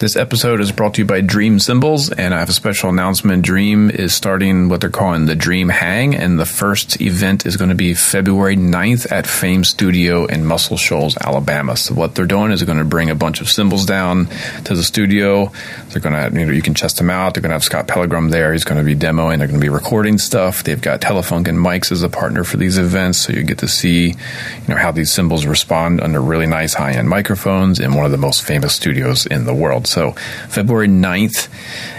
This episode is brought to you by Dream Cymbals, and I have a special announcement. Dream is starting what they're calling the Dream Hang, and the first event is going to be February 9th at Fame Studio in Muscle Shoals, Alabama. So what they're doing is they're going to bring a bunch of cymbals down to the studio. They're going to, you know, you can test them out. They're going to have Scott Pellegrom there. He's going to be demoing. They're going to be recording stuff. They've got Telefunken mics as a partner for these events, so you get to see, you know, how these cymbals respond under really nice high-end microphones in one of the most famous studios in the world. So February 9th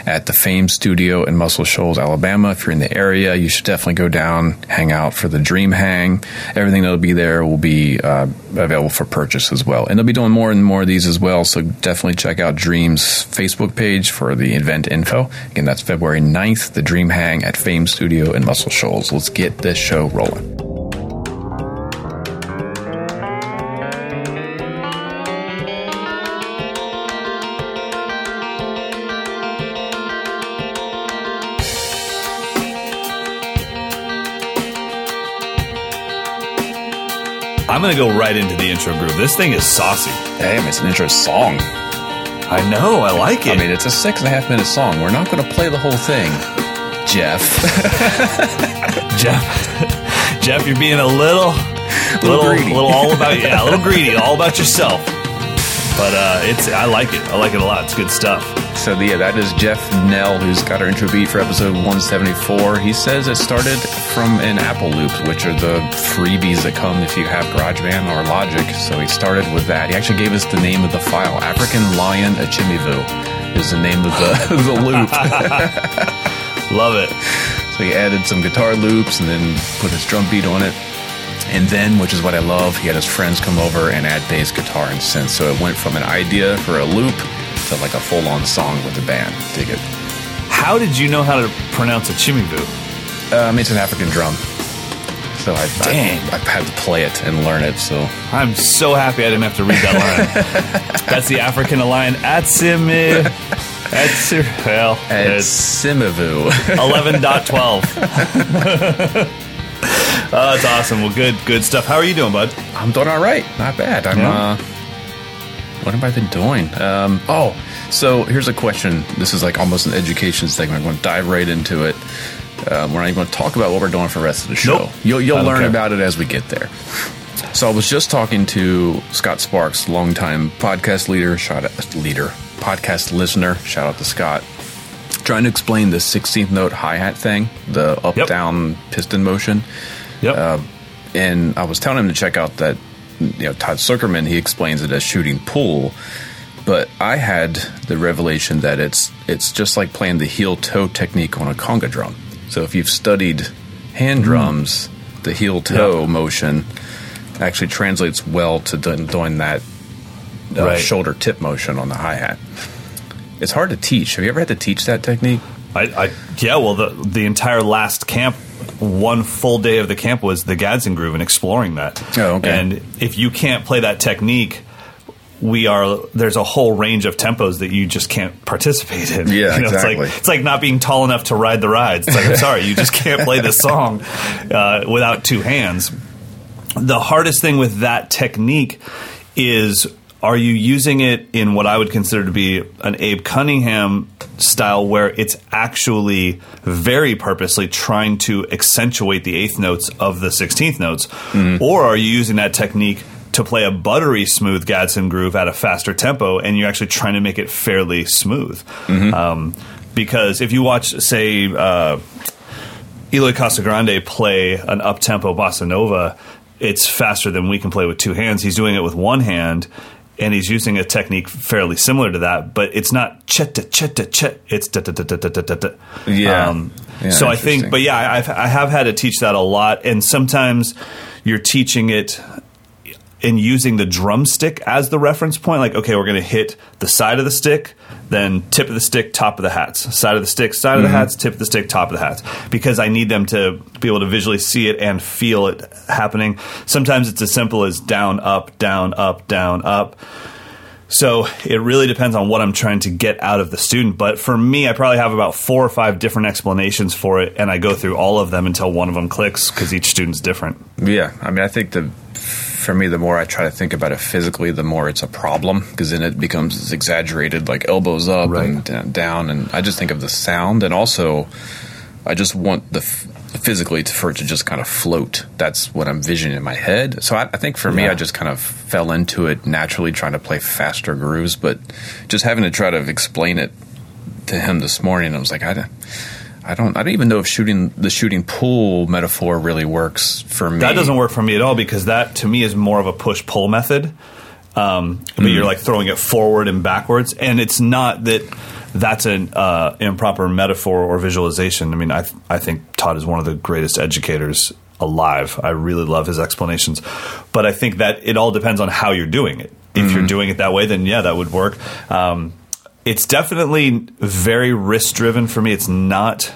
at the Fame Studio in Muscle Shoals, Alabama. If you're in the area, you should definitely go down, hang out for the Dream Hang. Everything that'll be there will be uh, available for purchase as well. And they'll be doing more and more of these as well. So definitely check out Dream's Facebook page for the event info. Again, that's February 9th, the Dream Hang at Fame Studio in Muscle Shoals. Let's get this show rolling. I'm going to go right into the intro groove. This thing is saucy. Damn, it's an intro song. I know. I like it. I mean, it's a six and a half minute song. We're not going to play the whole thing, Jeff. Jeff, Jeff, you're being a little, little, greedy. little all about yeah, a little greedy, all about yourself. But uh, it's I like it. I like it a lot. It's good stuff. So yeah, that is Jeff Nell, who's got our intro beat for episode 174. He says it started from an Apple loop, which are the freebies that come if you have GarageBand or Logic. So he started with that. He actually gave us the name of the file. African Lion Achimivu is the name of the, the loop. Love it. So he added some guitar loops and then put his drum beat on it. And then, which is what I love, he had his friends come over and add bass guitar and synth. So it went from an idea for a loop to like a full on song with the band. Dig it. How did you know how to pronounce a chimivu? Um, it's an African drum. So I, Dang. I, I've had to play it and learn it. So I'm so happy I didn't have to read that line. That's the African line. Atsimi. Atsir. Well, Simavu. 11.12. oh, that's awesome. Well, good, good stuff. How are you doing, bud? I'm doing all right. Not bad. I'm. Yeah. uh What have I been doing? Um, oh, so here's a question. This is like almost an education segment. I'm going to dive right into it. Um, we're not even going to talk about what we're doing for the rest of the show. Nope. You'll, you'll learn care. about it as we get there. So I was just talking to Scott Sparks, longtime podcast leader, shout out leader, podcast listener. Shout out to Scott. Trying to explain the 16th note hi hat thing, the up Yep. down piston motion Yep. and I was telling him to check out that you know Todd Sucherman he explains it as shooting pool, but I had the revelation that it's it's just like playing the heel toe technique on a conga drum. So if you've studied hand drums, the heel toe Yep. motion actually translates well to doing that uh, Right. shoulder tip motion on the hi hat. It's hard to teach. Have you ever had to teach that technique? I, I yeah, well, the the entire last camp, one full day of the camp was the Gadson groove and exploring that. Oh, okay. And if you can't play that technique, we are there's a whole range of tempos that you just can't participate in. Yeah, You know, exactly. It's like, it's like not being tall enough to ride the rides. It's like I'm sorry, you just can't play this song uh, without two hands. The hardest thing with that technique is are you using it in what I would consider to be an Abe Cunningham style where it's actually very purposely trying to accentuate the eighth notes of the 16th notes? Or are you using that technique to play a buttery smooth Gadson groove at a faster tempo and you're actually trying to make it fairly smooth? Um, because if you watch, say, uh, Eloy Casagrande play an up tempo bossa nova, it's faster than we can play with two hands. He's doing it with one hand, and he's using a technique fairly similar to that, but it's not cheta cheta chet. It's da da da da da da da. da. Yeah. Um, Yeah, so I think, but yeah, I've, I have had to teach that a lot, and sometimes you're teaching it in using the drumstick as the reference point, like, okay, we're going to hit the side of the stick, then tip of the stick, top of the hats, side of the stick, side of the mm-hmm. hats, tip of the stick, top of the hats, because I need them to be able to visually see it and feel it happening. Sometimes it's as simple as down, up, down, up, down, up. So it really depends on what I'm trying to get out of the student. But for me, I probably have about four or five different explanations for it, and I go through all of them until one of them clicks because each student's different. Yeah, I mean, I think the for me, the more I try to think about it physically, the more it's a problem because then it becomes exaggerated, like elbows up Right. and down. And I just think of the sound, and also I just want the f- physically to, for it to just kind of float. That's what I'm visioning in my head. So I, I think for me, Yeah. I just kind of fell into it naturally, trying to play faster grooves, but just having to try to explain it to him this morning, I was like, I don't. I don't. I don't even know if shooting the shooting pool metaphor really works for me. That doesn't work for me at all because that to me is more of a push pull method. Um, but Mm. you're like throwing it forward and backwards, and it's not that that's an uh, improper metaphor or visualization. I mean, I I think Todd is one of the greatest educators alive. I really love his explanations, but I think that it all depends on how you're doing it. If Mm-hmm. you're doing it that way, then yeah, that would work. Um, it's definitely very risk driven for me. It's not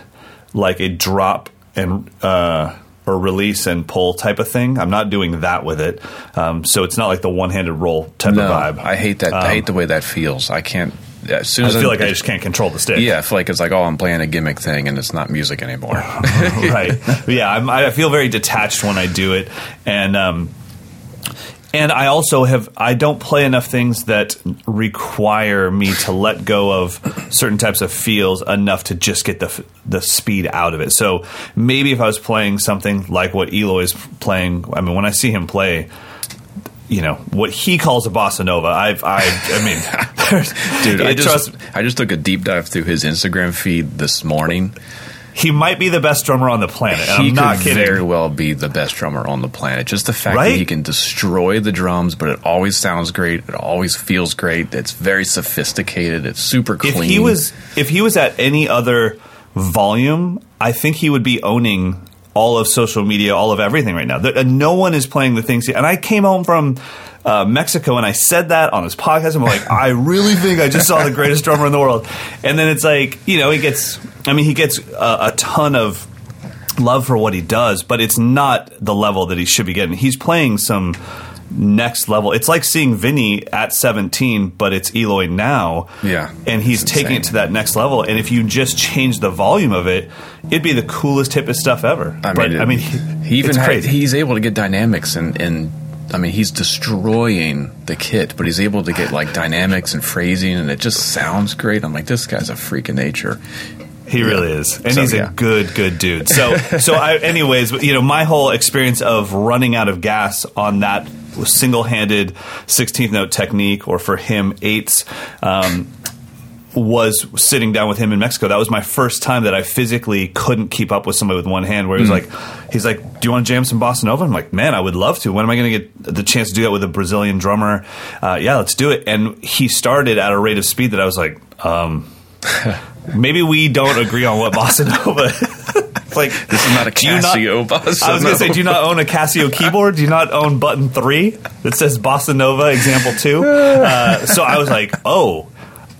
like a drop and uh, or release and pull type of thing. I'm not doing that with it. Um, so it's not like the one handed roll type No, of vibe. I hate that. I Um, hate the way that feels. I can't. As soon as I feel like I just can't control the stick. yeah, I feel like it's like oh, I'm playing a gimmick thing, and it's not music anymore. right. Yeah, I'm, I feel very detached when I do it, and um, and I also have I don't play enough things that require me to let go of certain types of feels enough to just get the the speed out of it. So maybe if I was playing something like what Eloy's playing, I mean, when I see him play. You know what he calls a bossa nova. I've, I, I mean, Dude, I just trust- I just took a deep dive through his Instagram feed this morning. He might be the best drummer on the planet. And he I'm not could kidding. very well be the best drummer on the planet. Just the fact Right? that he can destroy the drums, but it always sounds great. It always feels great. It's very sophisticated. It's super clean. if he was if he was at any other volume, I think he would be owning all of social media, all of everything right now. There, uh, no one is playing the things. He, and I came home from uh, Mexico and I said that on his podcast. I'm like, I really think I just saw the greatest drummer in the world. And then it's like, you know, he gets. I mean, he gets a, a ton of love for what he does, but it's not the level that he should be getting. He's playing some next level. It's like seeing Vinny at 17, but it's Eloy now. Yeah, And he's taking it to that next level. And if you just change the volume of it, it'd be the coolest, hippest stuff ever. I but mean, I mean, he even it's had, he's able to get dynamics and and I mean he's destroying the kit, but he's able to get like dynamics and phrasing, and it just sounds great. I'm like, this guy's a freak of nature. He really is, and So, he's yeah. a good, good dude. So, so I, anyways, you know, my whole experience of running out of gas on that single-handed 16th note technique, or for him eights, um, was sitting down with him in Mexico. That was my first time that I physically couldn't keep up with somebody with one hand. Where he was like, he's like, "Do you want to jam some bossa nova?" I'm like, "Man, I would love to. When am I going to get the chance to do that with a Brazilian drummer?" Uh, yeah, let's do it. And he started at a rate of speed that I was like, um, maybe we don't agree on what bossa nova. like This is not a you not- Casio bossa I was going to say, do you not own a Casio keyboard? Do you not own button three that says Bossa Nova example two? Uh, so I was like, oh,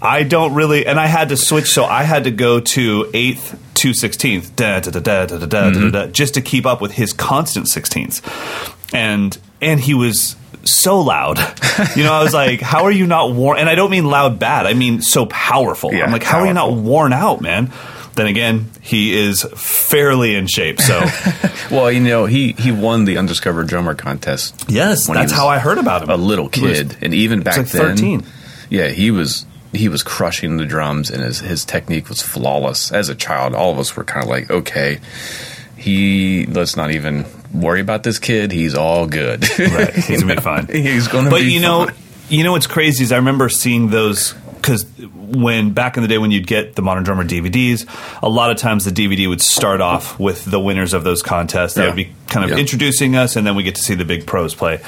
I don't really, and I had to switch, so I had to go to eighth to sixteenth, da da da da da da da, mm-hmm. da, just to keep up with his constant sixteenths, and and he was so loud. You know, I was like, how are you not worn? And I don't mean loud bad. I mean so powerful. Yeah, I'm like, how are you not worn out, man? Then again, he is fairly in shape. So, well, you know, he he won the Undiscovered Drummer contest. Yes, that's how I heard about him. A little kid, and even back like then, 13. yeah, he was he was crushing the drums, and his his technique was flawless. As a child, all of us were kind of like, okay, he let's not even worry about this kid. He's all good. Right, he's gonna be fine. He's going to but be you know, fine. you know what's crazy is I remember seeing those because when back in the day when you'd get the Modern Drummer DVDs, a lot of times the DVD would start off with the winners of those contests. They Yeah. would be kind of Yeah. introducing us, and then we get to see the big pros play.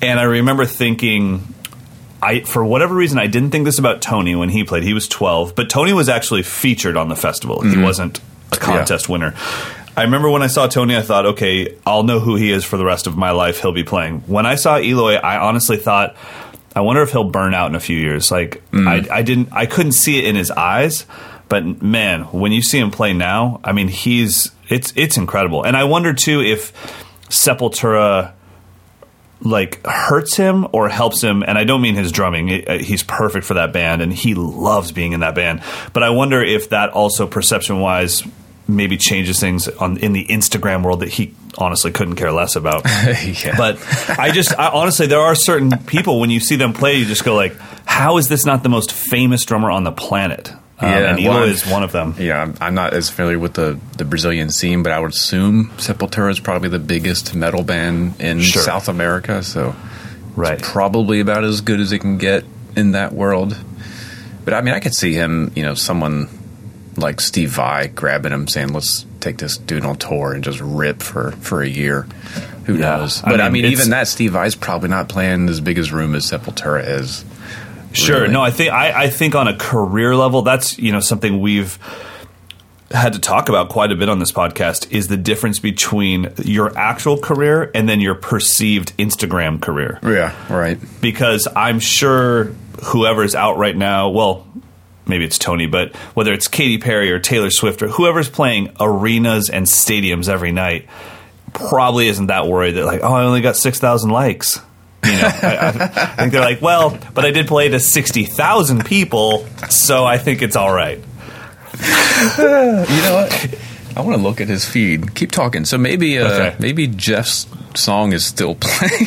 And I remember thinking. I, for whatever reason, I didn't think this about Tony when he played. He was 12, but Tony was actually featured on the festival. He mm-hmm. wasn't a contest winner. I remember when I saw Tony, I thought, okay, I'll know who he is for the rest of my life. He'll be playing. When I saw Eloy, I honestly thought, I wonder if he'll burn out in a few years. Like mm. I, I didn't, I couldn't see it in his eyes. But man, when you see him play now, I mean, he's it's it's incredible. And I wonder too if Sepultura like hurts him or helps him and i don't mean his drumming uh, he's perfect for that band and he loves being in that band but i wonder if that also perception wise maybe changes things on in the Instagram world that he honestly couldn't care less about. Yeah. But I just I, honestly, there are certain people when you see them play, you just go like, "How is this not the most famous drummer on the planet?" Um, and Elo well, is one of them. Yeah, I'm- I'm not as familiar with the, the Brazilian scene, but I would assume Sepultura is probably the biggest metal band in Sure. South America, so Right. probably about as good as it can get in that world. But I mean, I could see him, you know, someone like Steve Vai grabbing him, saying, "Let's take this dude on tour and just rip for for a year." Who Yeah. knows? But I mean, mean, even that Steve Vai's probably not playing as big as room as Sepultura is. Sure. Really? No, I think I, I think on a career level, that's you know something we've had to talk about quite a bit on this podcast is the difference between your actual career and then your perceived Instagram career. Yeah, right. Because I'm sure whoever's out right now, well, maybe it's Tony, but whether it's Katy Perry or Taylor Swift or whoever's playing arenas and stadiums every night, probably isn't that worried that like, oh, I only got six thousand likes. You know, I, I, think they're like, well, but I did play to sixty thousand people, so I think it's all right. You know what? I want to look at his feed. Keep talking. So maybe, uh, Okay. maybe Jeff's song is still playing.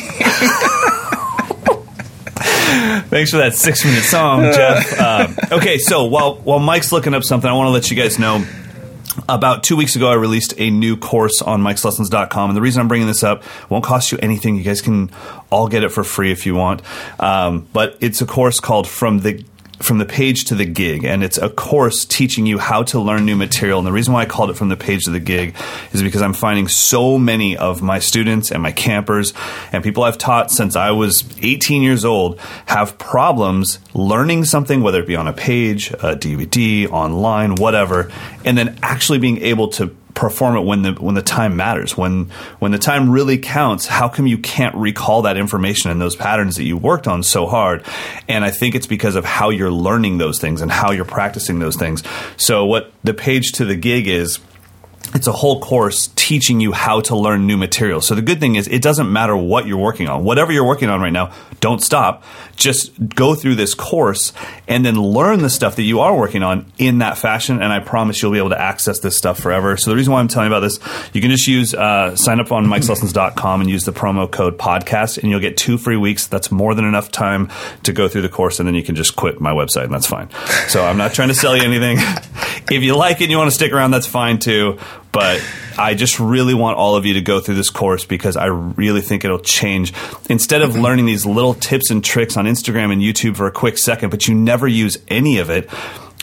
Thanks for that six minute song, Jeff. Um, okay, so while while Mike's looking up something, I want to let you guys know. About two weeks ago, I released a new course on Mike'sLessons.com. And the reason I'm bringing this up won't cost you anything. You guys can all get it for free if you want. Um, but it's a course called From the from the page to the gig and it's a course teaching you how to learn new material. And the reason why i called it from the page to the gig is because i'm finding so many of my students and my campers and people i've taught since i was 18 years old have problems learning something whether it be on a page a dvd online whatever and then actually being able to perform it when the when the time matters when when the time really counts how come you can't recall that information and those patterns that you worked on so hard and i think it's because of how you're learning those things and how you're practicing those things so what the page to the gig is it's a whole course teaching you how to learn new material. So the good thing is it doesn't matter what you're working on. Whatever you're working on right now, don't stop. Just go through this course and then learn the stuff that you are working on in that fashion. And I promise you'll be able to access this stuff forever. So the reason why I'm telling you about this, you can just use uh, sign up on mikeslessons.com and use the promo code podcast and you'll get two free weeks. That's more than enough time to go through the course and then you can just quit my website and that's fine. So I'm not trying to sell you anything. if you like it and you want to stick around, that's fine too. But I just really want all of you to go through this course because I really think it'll change. Instead of learning these little tips and tricks on Instagram and YouTube for a quick second, but you never use any of it,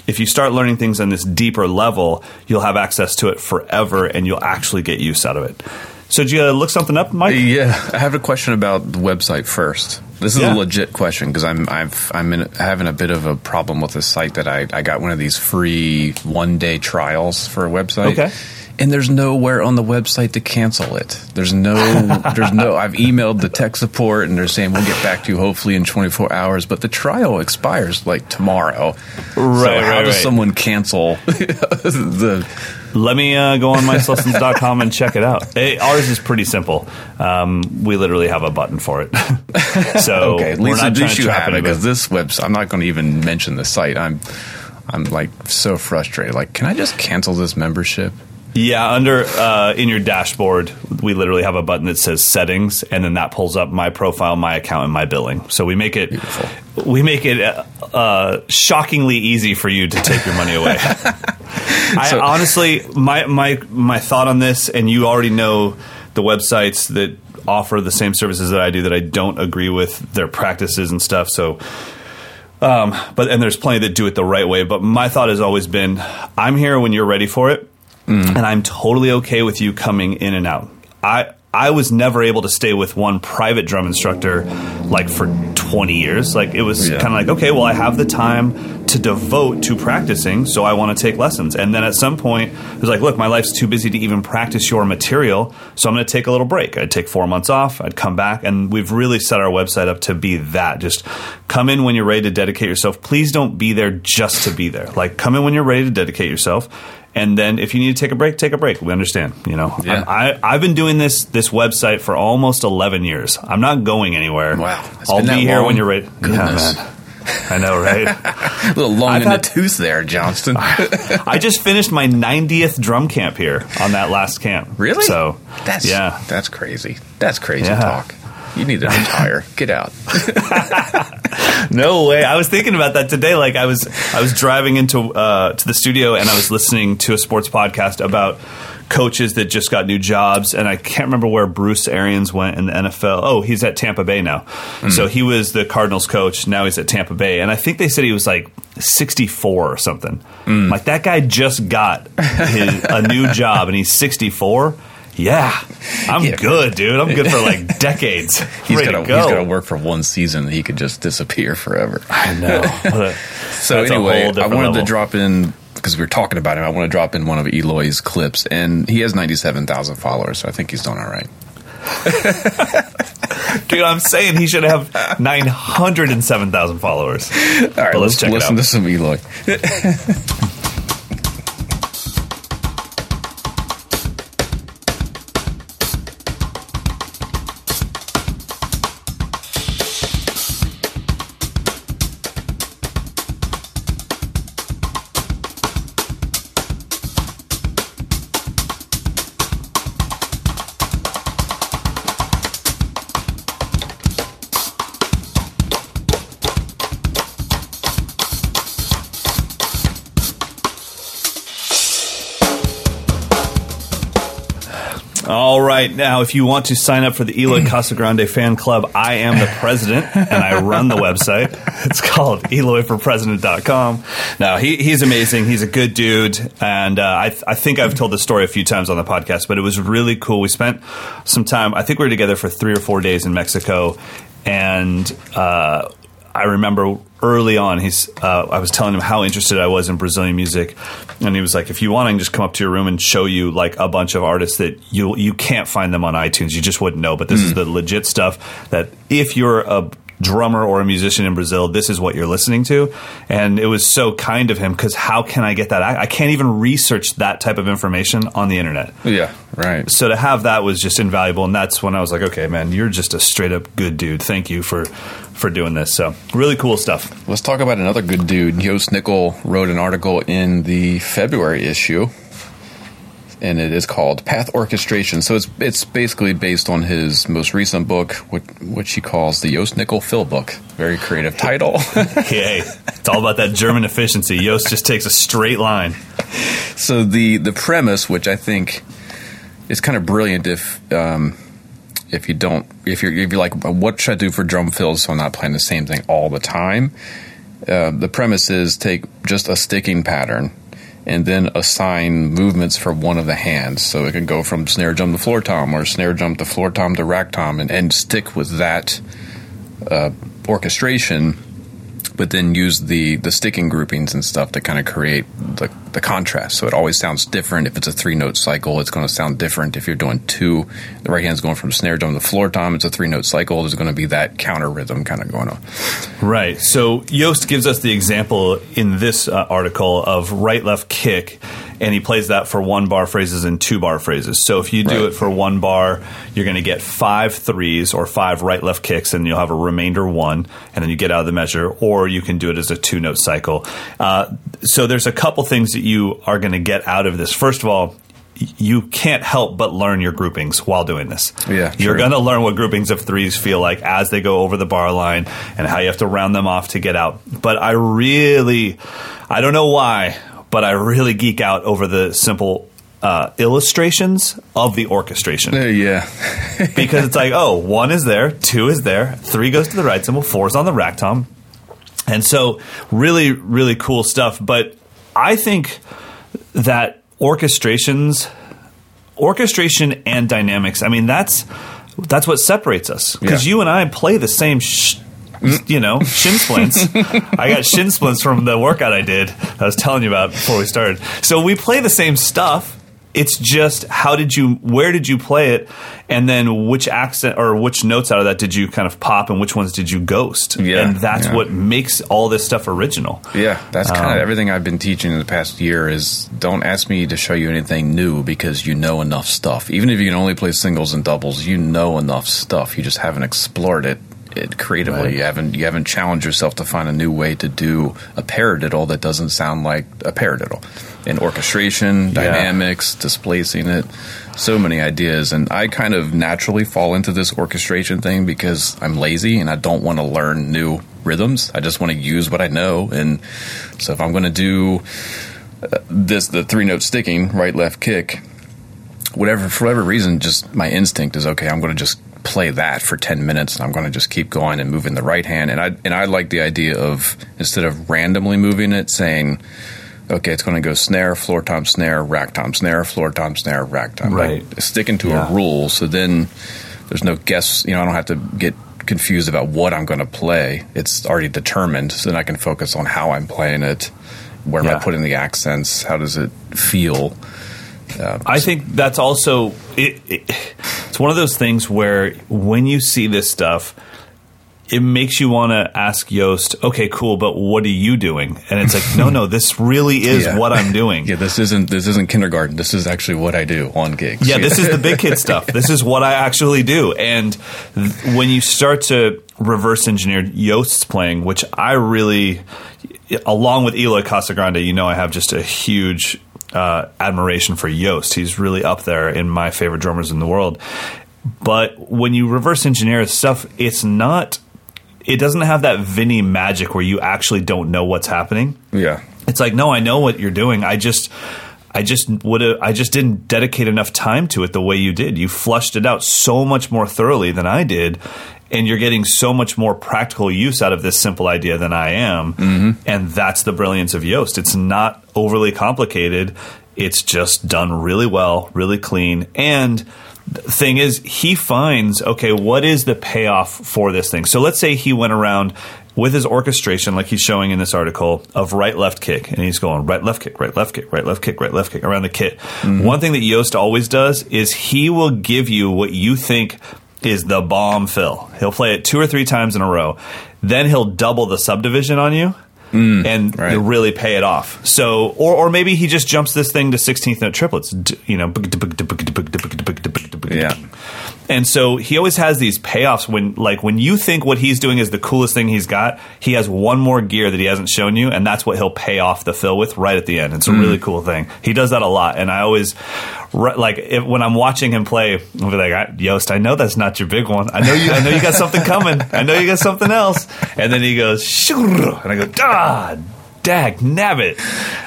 if you start learning things on this deeper level, you'll have access to it forever and you'll actually get use out of it. So, did you uh, look something up, Mike? Yeah, I have a question about the website first. This is Yeah. a legit question because I'm I've, I'm in, having a bit of a problem with the site that I I got one of these free one day trials for a website. Okay. And there's nowhere on the website to cancel it. There's no, there's no. I've emailed the tech support and they're saying we'll get back to you hopefully in 24 hours, but the trial expires like tomorrow. so Right, how right, does right. someone cancel the? Let me uh, go on myslessons.com and check it out. Hey, ours is pretty simple. Um, we literally have a button for it. so Okay, at we're least not at trying to trap it because this website. I'm not going to even mention the site. I'm, I'm like so frustrated. Like, can I just cancel this membership? Yeah, under uh, in your dashboard, we literally have a button that says settings, and then that pulls up my profile, my account, and my billing. So we make it Beautiful. we make it uh, shockingly easy for you to take your money away. I So- honestly, my my my thought on this, and you already know the websites that offer the same services that I do that I don't agree with their practices and stuff. So um, but and there's plenty that do it the right way. But my thought has always been, I'm here when you're ready for it, Mm. and I'm totally okay with you coming in and out. I I was never able to stay with one private drum instructor like for 20 years. Like it was Yeah. kind of like, okay, well, I have the time to devote to practicing, so I want to take lessons. And then at some point, it was like, look, my life's too busy to even practice your material, so I'm going to take a little break. I'd take four months off, I'd come back, and we've really set our website up to be that. Just come in when you're ready to dedicate yourself. Please don't be there just to be there. Like, come in when you're ready to dedicate yourself. And then, if you need to take a break, take a break. We understand. You know, Yeah. I, I've been doing this this website for almost eleven years. I'm not going anywhere. Wow, I'll be here long? when you're ready. Goodness. Yeah. I know, right? a little long in had- the tooth there, Johnston. I just finished my 90th drum camp here on that last camp. really? So, that's yeah. that's crazy. That's crazy Yeah. talk. You need to retire. Get out. No way. I was thinking about that today. Like I was, I was driving into uh, to the studio and I was listening to a sports podcast about coaches that just got new jobs, and I can't remember where Bruce Arians went in the NFL. Oh, he's at Tampa Bay now. So he was the Cardinals coach. Now he's at Tampa Bay, and I think they said he was like 64 or something. Like that guy just got his, a new job, and he's 64. Yeah, I'm Yeah. good, dude. I'm good for like decades. He's got go. to work for one season. He could just disappear forever. I know. So anyway, I wanted level. to drop in because we were talking about him. I want to drop in one of Eloy's clips, and he has ninety-seven thousand followers, so I think he's doing all right. Dude, I'm saying he should have 907,000 followers. All right, But let's let's, check it listen out. to some Eloy. Now, if you want to sign up for the Eloy Casagrande fan club, I am the president and I run the website. It's called EloyForPresident.com. Now, he, he's amazing. He's a good dude. And uh, I, I think I've told the story a few times on the podcast, but it was really cool. We spent some time, I think we were together for three or four days in Mexico. And uh, I remember early on, he's. Uh, I was telling him how interested I was in Brazilian music, and he was like, "If you want, I can just come up to your room and show you like a bunch of artists that you you can't find them on iTunes. You just wouldn't know. But this is the legit stuff that if you're a drummer or a musician in Brazil, this is what you're listening to." And it was so kind of him because how can I get that? I, I can't even research that type of information on the internet Yeah, right. so to have that was just invaluable and that's when i was like okay man you're just a straight up good dude thank you for for doing this so really cool stuff Let's talk about another good dude. Jost Nickel wrote an article in the February issue, and it is called Path Orchestration. So it's it's basically based on his most recent book, which, which he calls the Jost Nickel Fill Book. Very creative title. hey it's all about that german efficiency Jost just takes a straight line so the the premise, which I think is kind of brilliant, if um, if you don't, if you're if you're like, what should I do for drum fills so I'm not playing the same thing all the time? Uh, the premise is take just a sticking pattern and then assign movements for one of the hands. So it can go from snare drum to floor tom or snare drum to floor tom to rack tom and, and stick with that uh, orchestration, but then use the, the sticking groupings and stuff to kind of create the, the contrast. So it always sounds different. If it's a three note cycle, it's going to sound different. If you're doing two, the right hand's going from snare drum to floor tom, it's a three note cycle. There's going to be that counter rhythm kind of going on. Right. So Jost gives us the example in this uh, article of right left kick, and he plays that for one bar phrases and two bar phrases. So if you do Right. it for one bar, you're going to get five threes or five right left kicks, and you'll have a remainder one, and then you get out of the measure. Or you can do it as a two note cycle. Uh, so there's a couple things that you are going to get out of this. First of all. You can't help but learn your groupings while doing this. Yeah, you're going to learn what groupings of threes feel like as they go over the bar line and how you have to round them off to get out. But I really, I don't know why, but I really geek out over the simple uh, illustrations of the orchestration Uh, yeah. because it's like, oh, one is there, two is there, three goes to the right cymbal, four is on the rack tom. And so, really, really cool stuff. But I think that orchestrations, orchestration and dynamics, I mean, that's that's what separates us. Because Yeah. you and I play the same. Sh- you know, shin splints. I got shin splints from the workout I did. I was telling you about before we started. So we play the same stuff. It's just how did you, where did you play it, and then which accent or which notes out of that did you kind of pop, and which ones did you ghost? Yeah, and that's yeah. what makes all this stuff original. Yeah, that's kind Um, of everything I've been teaching in the past year is don't ask me to show you anything new because you know enough stuff. Even if you can only play singles and doubles, you know enough stuff. You just haven't explored it it creatively. Right. You haven't you haven't challenged yourself to find a new way to do a paradiddle that doesn't sound like a paradiddle. In orchestration, dynamics, displacing it, so many ideas, and I kind of naturally fall into this orchestration thing because I'm lazy and I don't want to learn new rhythms. I just want to use what I know, and so if I'm going to do uh, this, the three note sticking, right, left, kick whatever for whatever reason, just my instinct is okay. I'm going to just play that for ten minutes, and I'm going to just keep going and moving the right hand. And I and I like the idea of instead of randomly moving it, saying, okay, it's going to go snare, floor tom, snare, rack tom, snare, floor tom, snare, rack tom. Right. Like, sticking to Yeah. a rule, so then there's no guess. You know, I don't have to get confused about what I'm going to play. It's already determined, so then I can focus on how I'm playing it. Where am I putting the accents? How does it feel? I think that's also it, it, it's one of those things where when you see this stuff, it makes you want to ask Jost, okay, cool, but what are you doing? And it's like, no, no, this really is Yeah. what I'm doing. Yeah, this isn't this isn't kindergarten. This is actually what I do on gigs. Yeah, this is the big kid stuff. This is what I actually do. And th- when you start to reverse engineer Jost's playing, which I really, along with Eloy Casagrande, you know, I have just a huge uh, admiration for Jost. He's really up there in my favorite drummers in the world. But when you reverse engineer his stuff, it's not. It doesn't have that Vinny magic where you actually don't know what's happening yeah. it's like no i know what you're doing i just i just would have i just didn't dedicate enough time to it the way you did you flushed it out so much more thoroughly than i did and you're getting so much more practical use out of this simple idea than i am. Mm-hmm. And that's the brilliance of Jost. It's not overly complicated. It's just done really well really clean. And the thing is he finds okay what is the payoff for this thing? So let's say he went around with his orchestration like he's showing in this article of right left kick. And he's going right left kick right left kick right left kick right left kick around the kit. Mm-hmm. One thing that Jost always does is he will give you what you think is the bomb fill he'll play it two or three times in a row then he'll double the subdivision on you mm, and right. you'll really pay it off. So, or or maybe he just jumps this thing to sixteenth note triplets. You know, Yeah. and so he always has these payoffs when, like, when you think what he's doing is the coolest thing he's got, he has one more gear that he hasn't shown you, and that's what he'll pay off the fill with right at the end. It's a mm. really cool thing. He does that a lot, and I always like if, when I'm watching him play. I'll be like, "I- Jost, I know that's not your big one. I know you. I know you got something coming. I know you got something else. And then he goes, "Shoo," and I go, ah. Dag nabbit.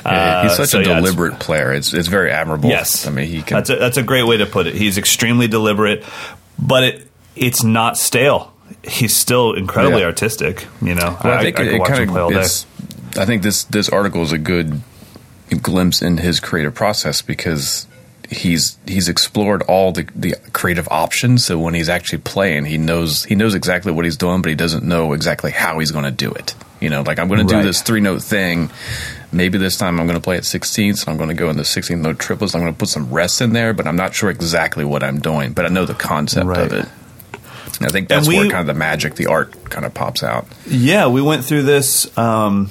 Yeah, he's Uh, such so a yeah, it's- deliberate player. It's it's very admirable. Yes, I mean he can. That's a, that's a great way to put it. He's extremely deliberate, but it it's not stale. He's still incredibly Yeah. artistic. You know, Well, I, I think I, it, could watch kind him play all of day. I think this this article is a good glimpse into his creative process because he's he's explored all the, the creative options. So when he's actually playing, he knows he knows exactly what he's doing, but he doesn't know exactly how he's going to do it. You know, like I'm going to do this three note thing. Maybe this time I'm going to play at 16th. So I'm going to go in the 16th note triplets. I'm going to put some rests in there, but I'm not sure exactly what I'm doing. But I know the concept Right. of it. And I think that's we- where kind of the magic, the art, kind of pops out. Yeah, we went through this um,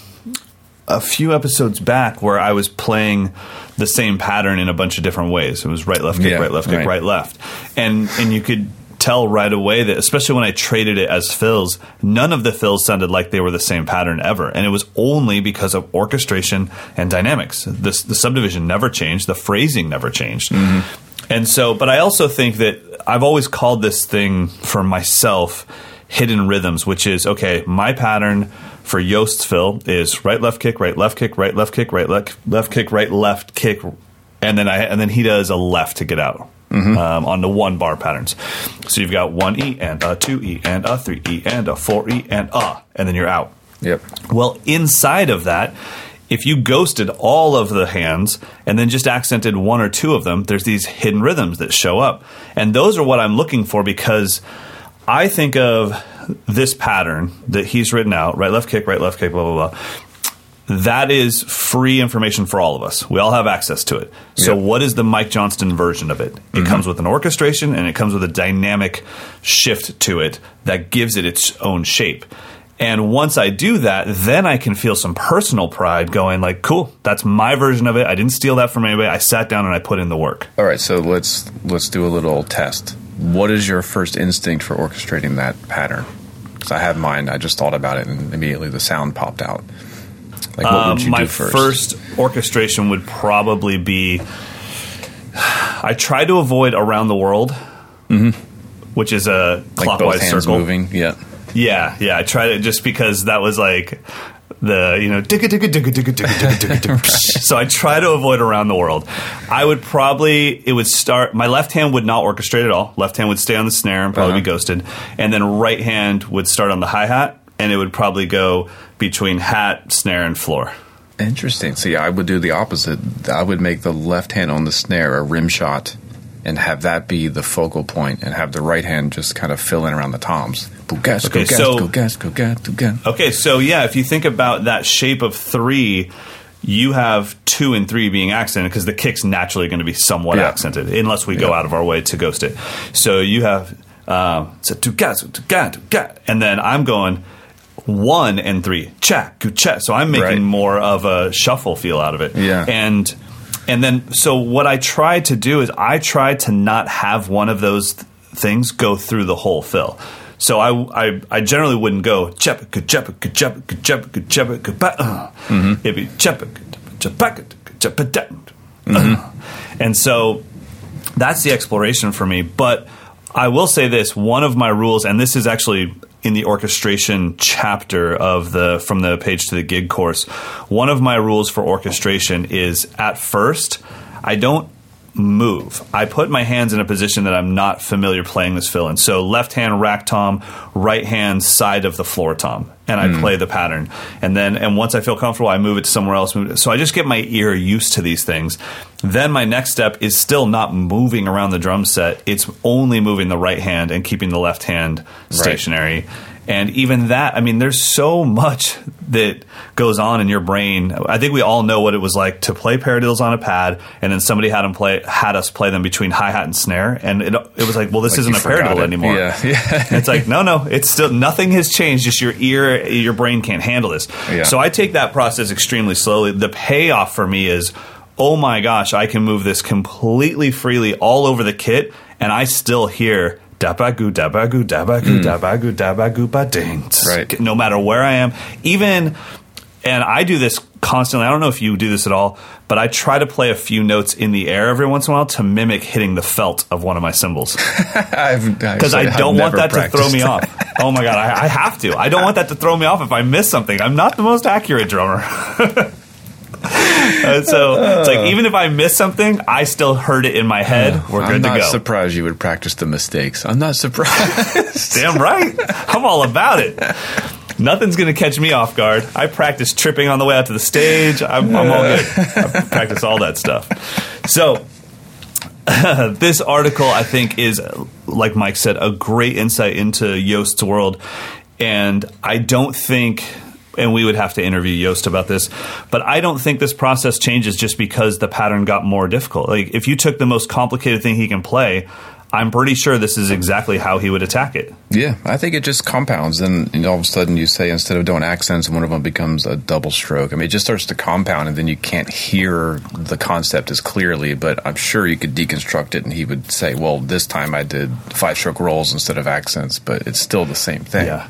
a few episodes back where I was playing the same pattern in a bunch of different ways. It was right, left, kick, Yeah, right, left, kick, right. right, left, and and you could tell right away that, especially when I traded it as fills, none of the fills sounded like they were the same pattern ever, and it was only because of orchestration and dynamics. This the subdivision never changed, the phrasing never changed. Mm-hmm. And so, but I also think that I've always called this thing for myself hidden rhythms, which is okay, my pattern for Jost's fill is right, left kick, right, left kick, right, left kick, right, left, left kick, right, left kick, and then I and then he does a left to get out. Um, on the one bar patterns, so you've got one E and a two E and a three E and a four E and a, and then you're out. Yep. Well, inside of that, if you ghosted all of the hands and then just accented one or two of them, there's these hidden rhythms that show up. And those are what I'm looking for because I think of this pattern that he's written out right, left kick, right, left kick, blah, blah, blah. That is free information for all of us. We all have access to it. So, Yep. what is the Mike Johnston version of it? It mm-hmm. comes with an orchestration and it comes with a dynamic shift to it that gives it its own shape. And once I do that, then I can feel some personal pride going like, cool, that's my version of it. I didn't steal that from anybody. I sat down and I put in the work. All right, so let's let's do a little test. What is your first instinct for orchestrating that pattern? Because I have mine. I just thought about it, and immediately the sound popped out. Like, what Um, would you my do first? first orchestration would probably be. I try to avoid around the world, which is a Mm-hmm. like clockwise hands circle. moving. Yeah. Yeah, yeah. I tried it just because that was like the you know digga digga digga digga digga digga digga. right. So I try to avoid around the world. I would probably it would start. My left hand would not orchestrate at all. Left hand would stay on the snare and probably uh-huh. be ghosted, and then right hand would start on the hi hat, and it would probably go between hat, snare, and floor. Interesting. See, I would do the opposite. I would make the left hand on the snare a rim shot and have that be the focal point and have the right hand just kind of fill in around the toms. Okay, so-. Okay, so yeah, if you think about that shape of three, you have two and three being accented because the kick's naturally going to be somewhat Yeah. accented, unless we go out of our way to ghost it. So you have um, so two gas, two gas, two gas, and then I'm going one and three, check, check. So I'm making Right. more of a shuffle feel out of it. Yeah. and and then so what I try to do is I try to not have one of those th- things go through the whole fill. So I, I, I generally wouldn't go chepika chepika chepika chepika chepika pa- uh. It'd be chepika chepika chepika uh. And so that's the exploration for me. But I will say this: one of my rules, and this is actually in the orchestration chapter of the from the page to the gig course. One of my rules for orchestration is at first I don't move. I put my hands in a position that I'm not familiar playing this fill in. So left hand rack tom, right hand side of the floor tom, and I hmm. play the pattern. And then and once I feel comfortable, I move it to somewhere else. So I just get my ear used to these things. Then my next step is still not moving around the drum set. It's only moving the right hand and keeping the left hand stationary. And even that, I mean, there's so much that goes on in your brain. I think we all know what it was like to play paradiddles on a pad, and then somebody had them play had us play them between hi hat and snare, and it, it was like, well, this Like isn't a paradiddle it. anymore. Yeah, yeah. it's like no, no, it's still nothing has changed. Just your ear, your brain can't handle this. Yeah. So I take that process extremely slowly. The payoff for me is, oh my gosh, I can move this completely freely all over the kit, and I still hear. Dabagoo, dabagoo, dabagoo, dabagoo, dabagoo, ba ding. Right. No matter where I am, even, and I do this constantly. I don't know if you do this at all, but I try to play a few notes in the air every once in a while to mimic hitting the felt of one of my cymbals because I don't want that to throw me off. Oh my god, I, I have to. I don't want that to throw me off if I miss something. I'm not the most accurate drummer. Uh, so it's like even if I miss something, I still heard it in my head. We're I'm good to not go. surprised you would practice the mistakes. I'm not surprised. Damn right, I'm all about it. Nothing's going to catch me off guard. I practice tripping on the way out to the stage. I'm, I'm all good. I practice all that stuff. So this article, I think, is like Mike said, a great insight into Jost's world, and I don't think. And we would have to interview Jost about this, but I don't think this process changes just because the pattern got more difficult. Like, if you took the most complicated thing he can play, I'm pretty sure this is exactly how he would attack it. yeah, I think it just compounds. And you know, all of a sudden, you say instead of doing accents, one of them becomes a double stroke. I mean, it just starts to compound, and then you can't hear the concept as clearly. But I'm sure you could deconstruct it, and he would say, "Well, this time I did five stroke rolls instead of accents," but it's still the same thing. Yeah.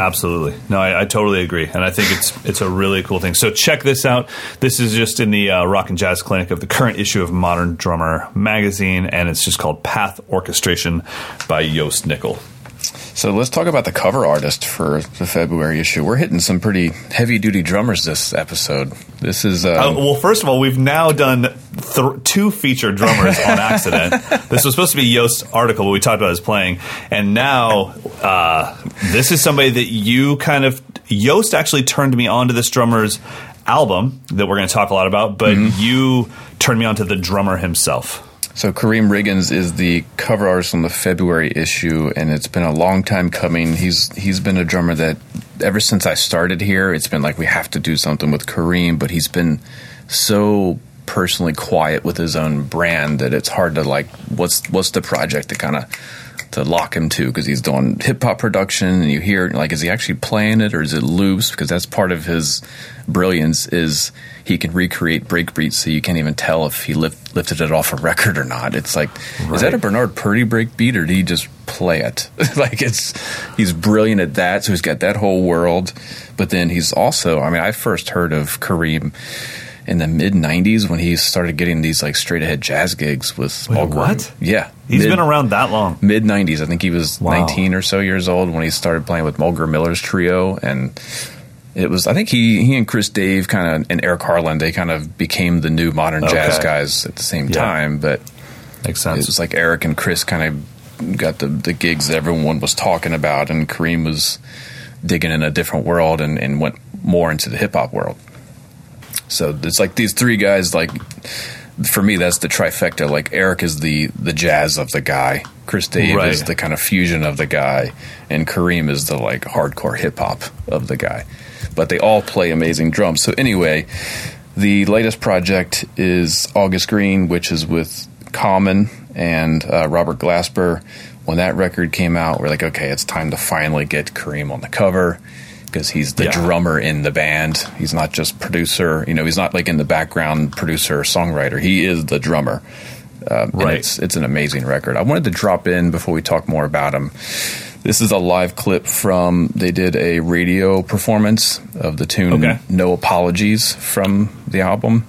Absolutely. No, I, I totally agree, and I think it's it's a really cool thing. So check this out. This is just in the uh, Rock and Jazz Clinic of the current issue of Modern Drummer magazine, and it's just called Path Orchestration by Jost Nickel. So let's talk about the cover artist for the February issue. We're hitting some pretty heavy duty drummers this episode. This is uh, Uh, well, first of all, we've now done th- two featured drummers on accident. this was supposed to be Jost's article, but we talked about his playing, and now uh, this is somebody that you kind of Jost actually turned me on to this drummer's album that we're going to talk a lot about, but you turned me on to the drummer himself. So Karriem Riggins is the cover artist on the February issue, and it's been a long time coming. He's he's been a drummer that ever since I started here, it's been like we have to do something with Karriem, but he's been so personally quiet with his own brand that it's hard to like what's what's the project to kind of to lock him to because he's doing hip hop production and you hear like is he actually playing it or is it loops because that's part of his brilliance is he can recreate breakbeats so you can't even tell if he lift, lifted it off a record or not it's like right. is that a Bernard Purdie breakbeat or did he just play it like it's he's brilliant at that so he's got that whole world but then he's also I mean I first heard of Karriem in the mid '90s when he started getting these like straight ahead jazz gigs with Wait, what? Yeah, he's mid, been around that long. Mid '90s, I think he was wow. 19 or so years old when he started playing with Mulgrew Miller's trio, and it was I think he he and Chris Dave kind of and Eric Harland they kind of became the new modern okay. jazz guys at the same yeah. time, but makes sense. It was like Eric and Chris kind of got the the gigs that everyone was talking about, and Karriem was digging in a different world and, and went more into the hip hop world. So it's like these three guys. Like for me, that's the trifecta. Like Eric is the the jazz of the guy. Chris Dave right. is the kind of fusion of the guy, and Karriem is the like hardcore hip hop of the guy. But they all play amazing drums. So anyway, the latest project is August Green, which is with Common and uh, Robert Glasper. When that record came out, we're like, okay, it's time to finally get Karriem on the cover because he's the yeah. drummer in the band. He's not just producer. You know, he's not like in the background producer or songwriter. He is the drummer. Uh, right. It's, it's an amazing record. I wanted to drop in before we talk more about him. This is a live clip from they did a radio performance of the tune okay. "No Apologies" from the album.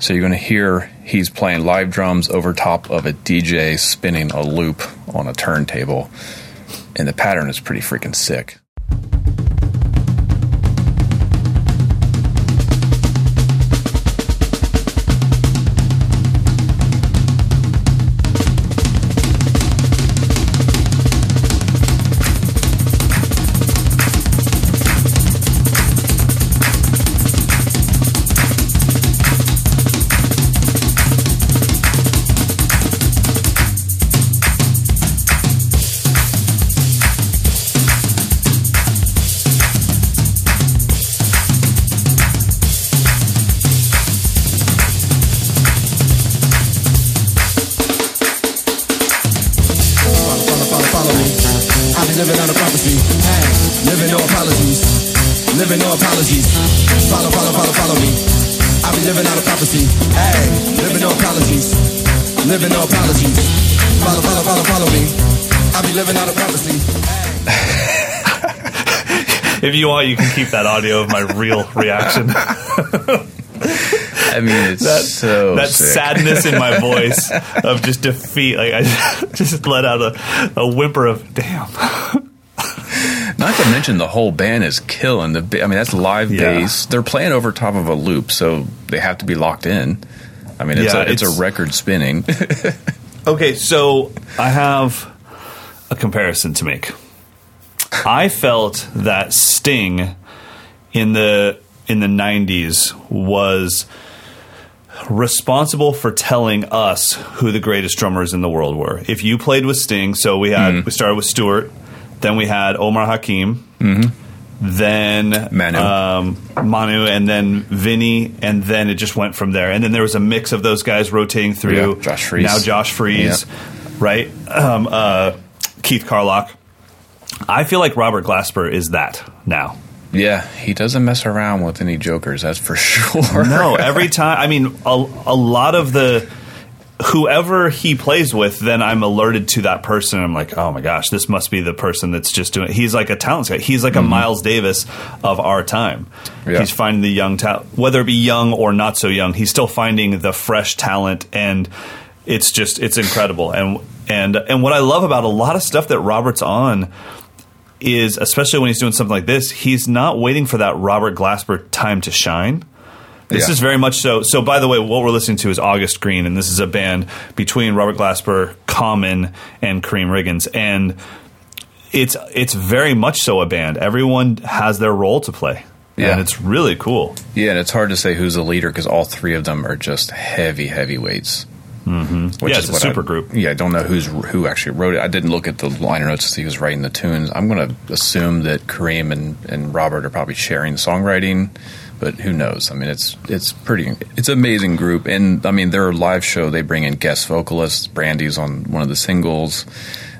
So you're going to hear he's playing live drums over top of a DJ spinning a loop on a turntable, and the pattern is pretty freaking sick. If you want, you can keep that audio of my real reaction. I mean, it's that, so that sick. sadness in my voice of just defeat. Like I just let out a, a whimper of damn. Not to mention the whole band is killing the. I mean, that's live yeah. bass. They're playing over top of a loop, so they have to be locked in. I mean, it's, yeah, a, it's, it's a record spinning. okay, so I have a comparison to make. I felt that Sting in the in the 90s was responsible for telling us who the greatest drummers in the world were. If you played with Sting, so we had mm we started with Stewart, then we had Omar Hakim, mm-hmm. then Manu. Um, Manu, and then Vinny, and then it just went from there. And then there was a mix of those guys rotating through. Yeah, Josh Freese. Now Josh Freese, yeah. right? Um, uh, Keith Carlock. I feel like Robert Glasper is that now. Yeah, he doesn't mess around with any jokers, that's for sure. no, every time. I mean, a, a lot of the whoever he plays with, then I'm alerted to that person. I'm like, oh my gosh, this must be the person that's just doing. It. He's like a talent guy. He's like mm-hmm. a Miles Davis of our time. Yeah. He's finding the young talent, whether it be young or not so young. He's still finding the fresh talent, and it's just it's incredible. And and and what I love about a lot of stuff that Robert's on is especially when he's doing something like this, he's not waiting for that Robert Glasper time to shine. This yeah. is very much so. So, by the way, what we're listening to is August Green, and this is a band between Robert Glasper, Common, and Karriem Riggins, and it's it's very much so a band. Everyone has their role to play. Yeah, and it's really cool. Yeah, and it's hard to say who's the leader because all three of them are just heavy heavyweights. Mm-hmm. Which yeah, is it's a super I, group. Yeah, I don't know who's who actually wrote it. I didn't look at the liner notes to see who's writing the tunes. I'm going to assume that Karriem and, and Robert are probably sharing songwriting, but who knows? I mean, it's it's pretty it's an amazing group, and I mean their live show they bring in guest vocalists. Brandy's on one of the singles.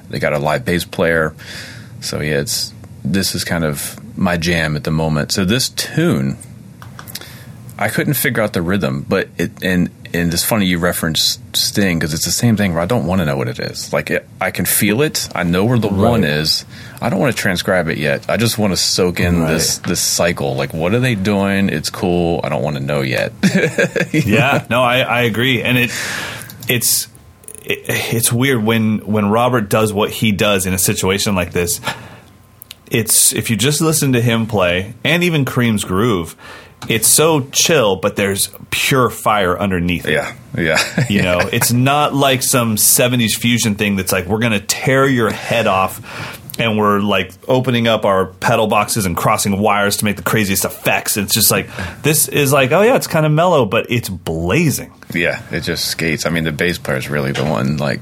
They got a live bass player. So yeah, it's this is kind of my jam at the moment. So this tune, I couldn't figure out the rhythm, but it and and it's funny you reference Sting because it's the same thing where I don't want to know what it is. Like it, I can feel it, I know where the Right. one is. I don't want to transcribe it yet. I just want to soak in Right. this this cycle. Like what are they doing? It's cool. I don't want to know yet. yeah, no, I, I agree, and it it's it, it's weird when when Robert does what he does in a situation like this. It's if you just listen to him play, and even Karriem's groove, it's so chill, but there's pure fire underneath. it. yeah, yeah. You know, it's not like some 70s fusion thing that's like, we're going to tear your head off and we're like opening up our pedal boxes and crossing wires to make the craziest effects. It's just like, this is like, oh yeah, it's kind of mellow, but it's blazing. Yeah, it just skates. I mean, the bass player is really the one. Like,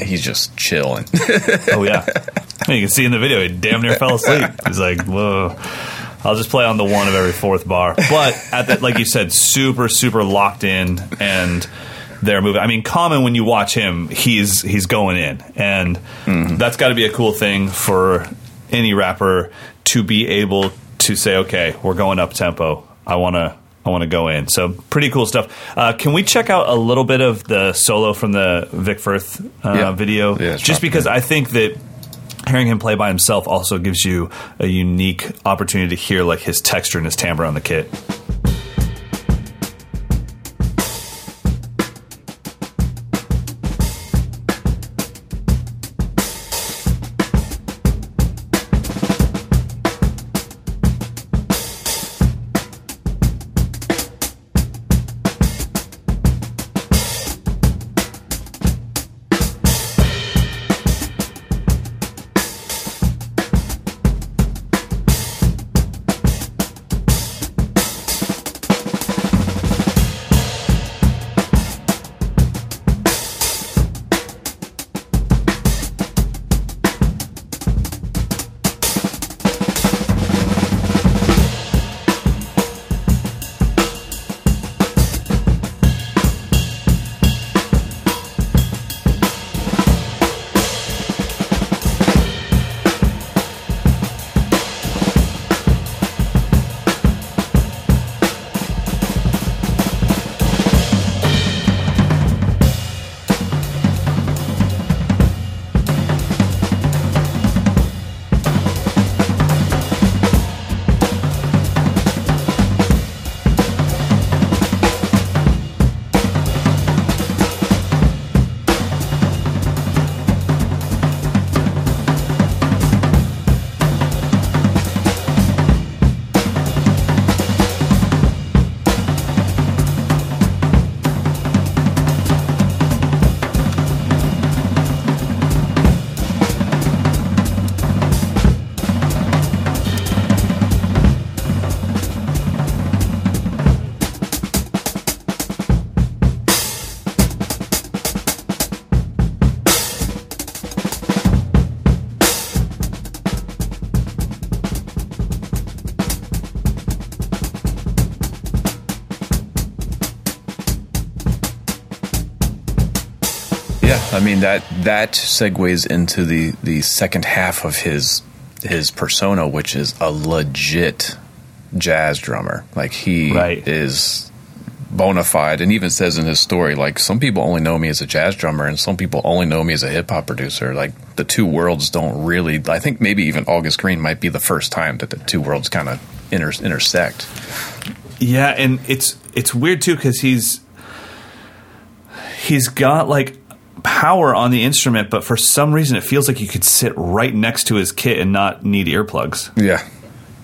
he's just chilling. Oh yeah. You can see in the video, he damn near fell asleep. He's like, whoa. I'll just play on the one of every fourth bar. But at that, like you said, super, super locked in and they're moving. I mean, Common, when you watch him, he's he's going in. And that's got to be a cool thing for any rapper to be able to say, okay, we're going up tempo. I want to. I want to go in. So pretty cool stuff. Uh, can we check out a little bit of the solo from the Vic Firth uh, Yeah. video? Yeah, just because. I think that hearing him play by himself also gives you a unique opportunity to hear like his texture and his timbre on the kit. That segues into the the second half of his his persona, which is a legit jazz drummer. Like he Right. is bona fide, and even says in his story, like some people only know me as a jazz drummer, and some people only know me as a hip hop producer. Like the two worlds don't really. I think maybe even August Green might be the first time that the two worlds kind of inter- intersect. Yeah, and it's it's weird too because he's he's got like power on the instrument, but for some reason it feels like you could sit right next to his kit and not need earplugs. Yeah.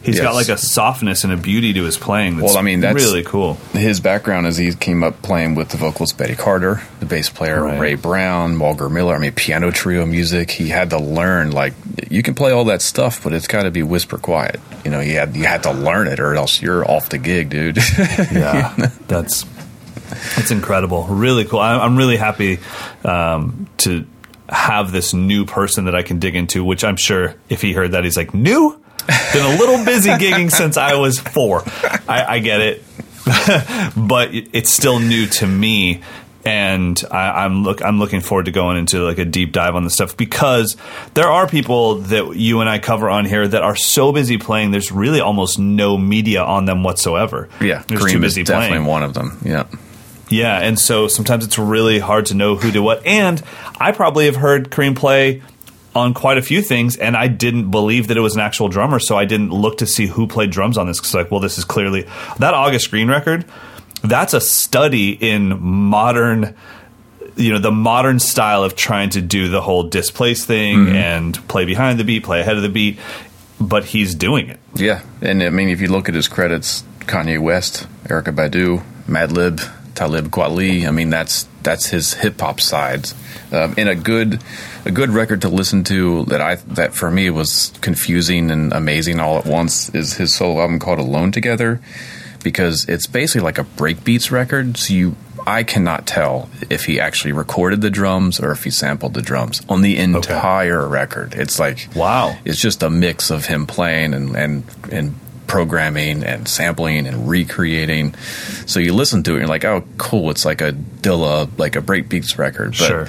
He's got like a softness and a beauty to his playing. That's Well, I mean, that's- really cool. his background is he came up playing with the vocalist Betty Carter, the bass player Right. Ray Brown, Mulgrew Miller. I mean, piano trio music. He had to learn like you can play all that stuff, but it's got to be whisper quiet. You know, you had you had to learn it, or else you're off the gig, dude. Yeah, that's it's incredible. Really cool. I, I'm really happy um, to have this new person that I can dig into. Which I'm sure if he heard that, he's like, "New." Been a little busy gigging since I was four. I, I get it, but it's still new to me. and I, am look I'm looking forward to going into like a deep dive on the stuff because there are people that you and I cover on here that are so busy playing. There's really almost no media on them whatsoever. Yeah, Karriem too busy is definitely playing. one of them. Yeah. Yeah, and so sometimes it's really hard to know who did what. And I probably have heard Karriem play on quite a few things, and I didn't believe that it was an actual drummer, so I didn't look to see who played drums on this. Because like, well, this is clearly that August Green record. That's a study in modern, you know, the modern style of trying to do the whole displace thing mm-hmm. and play behind the beat, play ahead of the beat. But he's doing it. Yeah, and I mean, if you look at his credits, Kanye West, Erykah Badu, Madlib, Talib Kweli. I mean, that's that's his hip hop sides, um, and a good a good record to listen to that I that for me was confusing and amazing all at once is his solo album called Alone Together, because it's basically like a breakbeats record. So you. I cannot tell if he actually recorded the drums or if he sampled the drums on the entire record. It's like Wow. it's just a mix of him playing and and and programming and sampling and recreating. So you listen to it, and you're like, oh, cool! It's like a Dilla, like a breakbeats record. But Sure.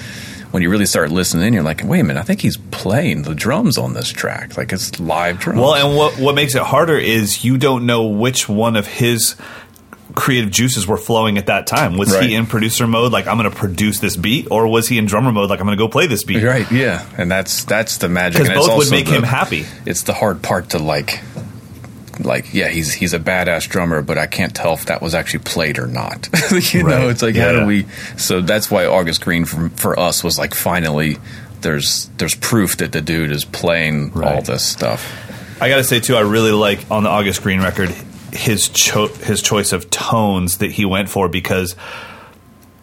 when you really start listening, you're like, wait a minute, I think he's playing the drums on this track. Like it's live drums. Well, and what what makes it harder is you don't know which one of his creative juices were flowing at that time. Was Right. he in producer mode, like I'm going to produce this beat, or was he in drummer mode, like I'm going to go play this beat? right, yeah, and that's that's the magic. Because and it's both would make the- him happy. It's the hard part to like. Like yeah, he's he's a badass drummer, but I can't tell if that was actually played or not. you Right. know, it's like Yeah, how yeah. do we? So that's why August Green for, for us was like finally there's there's proof that the dude is playing all this stuff. I got to say too, I really like on the August Green record his cho- his choice of tones that he went for because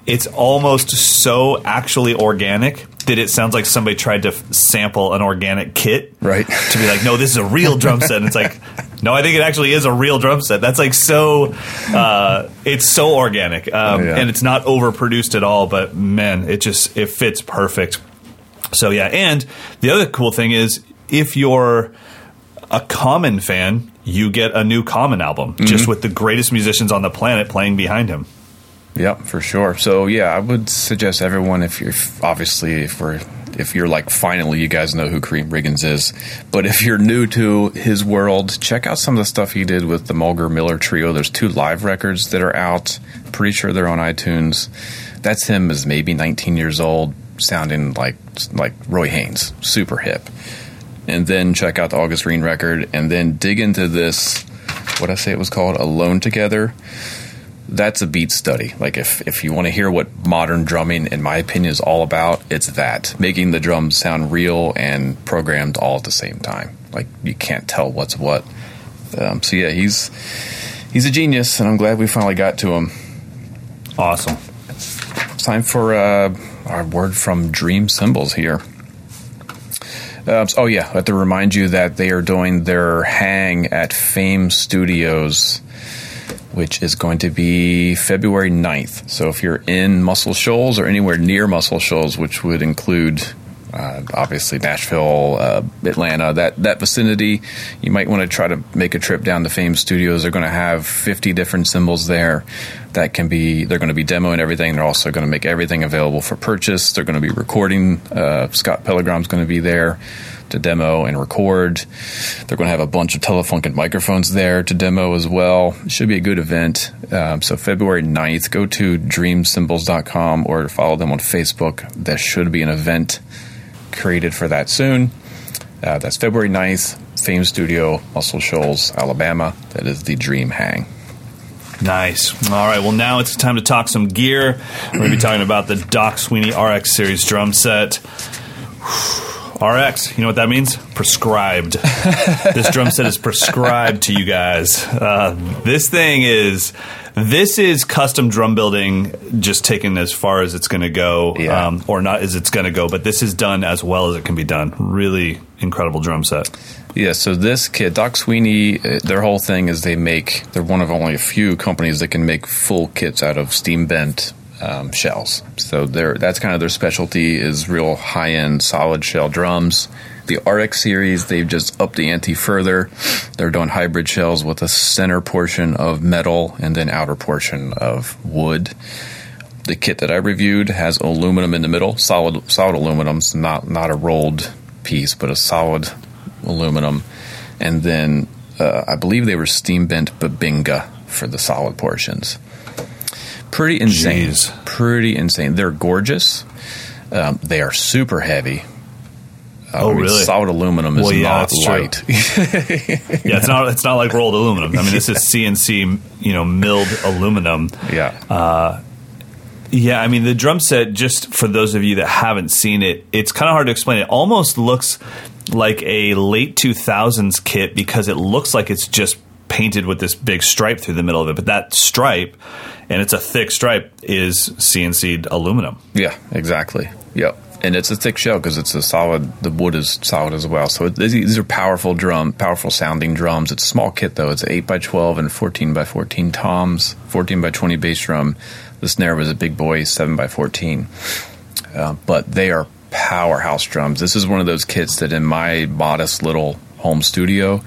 it's almost so actually organic that it sounds like somebody tried to f- sample an organic kit, Right. To be like, no, this is a real drum set. And it's like, no, I think it actually is a real drum set. That's like so, uh, it's so organic, um, yeah. and it's not overproduced at all. But man, it just it fits perfect. So yeah, and the other cool thing is if you're a Common fan, you get a new Common album just with the greatest musicians on the planet playing behind him. Yep, for sure. So yeah, I would suggest everyone if you're obviously if we're if you're like finally you guys know who Karriem Riggins is, but if you're new to his world, check out some of the stuff he did with the Mulgrew Miller Trio. There's two live records that are out. Pretty sure they're on iTunes. That's him as maybe 19 years old, sounding like like Roy Haynes, super hip. And then check out the August Green record, and then dig into this. What I say it was called Alone Together that's a beat study. Like if if you want to hear what modern drumming, in my opinion, is all about, it's that making the drums sound real and programmed all at the same time. Like you can't tell what's what. Um, so yeah, he's he's a genius, and I'm glad we finally got to him. Awesome. It's time for uh, our word from Dream Cymbals here. Uh, oh yeah, I have to remind you that they are doing their hang at Fame Studios, which is going to be February 9th. So if you're in Muscle Shoals or anywhere near Muscle Shoals, which would include uh, obviously Nashville, uh, Atlanta, that that vicinity, you might want to try to make a trip down to Fame Studios. They're going to have 50 different cymbals there that can be. They're going to be demoing everything. They're also going to make everything available for purchase. They're going to be recording. Uh, Scott Pellegrom's going to be there to demo and record. They're going to have a bunch of Telefunken microphones there to demo as well. It should be a good event. Um, so February 9th, go to dreamcymbals.com or follow them on Facebook. There should be an event created for that soon. Uh, that's February 9th, Fame Studio, Muscle Shoals, Alabama. That is the Dream Hang. Nice. All right. Well, now it's time to talk some gear. We're going to be talking about the Doc Sweeney RX Series drum set. RX, you know what that means? Prescribed. this drum set is prescribed to you guys. Uh, this thing is, this is custom drum building, just taken as far as it's going to go, Yeah. um, or not as it's going to go. But this is done as well as it can be done. Really incredible drum set. Yeah, so this kit, Doc Sweeney, uh, their whole thing is they make, they're one of only a few companies that can make full kits out of steam bent um, shells. So that's kind of their specialty is real high end solid shell drums. The RX series, they've just upped the ante further. They're doing hybrid shells with a center portion of metal and then outer portion of wood. the kit that I reviewed has aluminum in the middle, solid solid aluminum's not not a rolled piece, but a solid aluminum, and then uh, I believe they were steam bent bubinga for the solid portions. Pretty insane. Jeez. Pretty insane. They're gorgeous. Um, they are super heavy. Uh, Oh, I mean, really? Solid aluminum is Well, yeah, not light. Yeah, it's not it's not like rolled aluminum. I mean, this is CNC, you know, milled aluminum. yeah. Yeah, I mean the drum set. Just for those of you that haven't seen it, it's kind of hard to explain. It almost looks like a late two thousands kit because it looks like it's just painted with this big stripe through the middle of it. But that stripe, and it's a thick stripe, is CNC'd aluminum. Yeah, exactly. Yep. And it's a thick shell because it's a solid. The wood is solid as well. So it, these are powerful drum, powerful sounding drums. It's a small kit though. It's eight by twelve and fourteen by fourteen toms, fourteen by twenty bass drum. The snare was a big boy, seven by fourteen. Uh, but they are powerhouse drums. This is one of those kits that in my modest little home studio,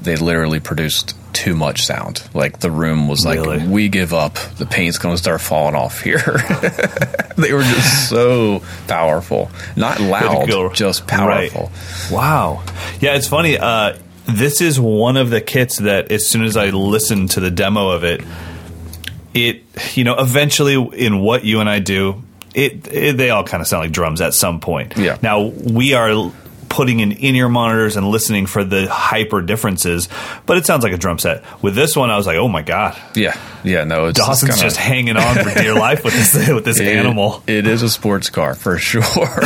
they literally produced too much sound. Like the room was like, Really? we give up. The paint's going to start falling off here. they were just so powerful, not loud, just powerful. Right. Wow. Yeah, it's funny. Uh, this is one of the kits that, as soon as I listened to the demo of it, it you know eventually in what you and I do, it, it they all kind of sound like drums at some point. Yeah. Now we are putting in in-ear monitors and listening for the hyper differences, but it sounds like a drum set. With this one, I was like, oh my god, Yeah, yeah, no, it's Dawson's kinda- just hanging on for dear life with this with this it- animal. It is a sports car for sure.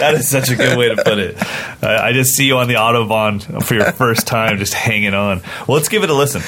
That is such a good way to put it. Uh, I just see you on the Autobahn for your first time, just hanging on. Well, let's give it a listen.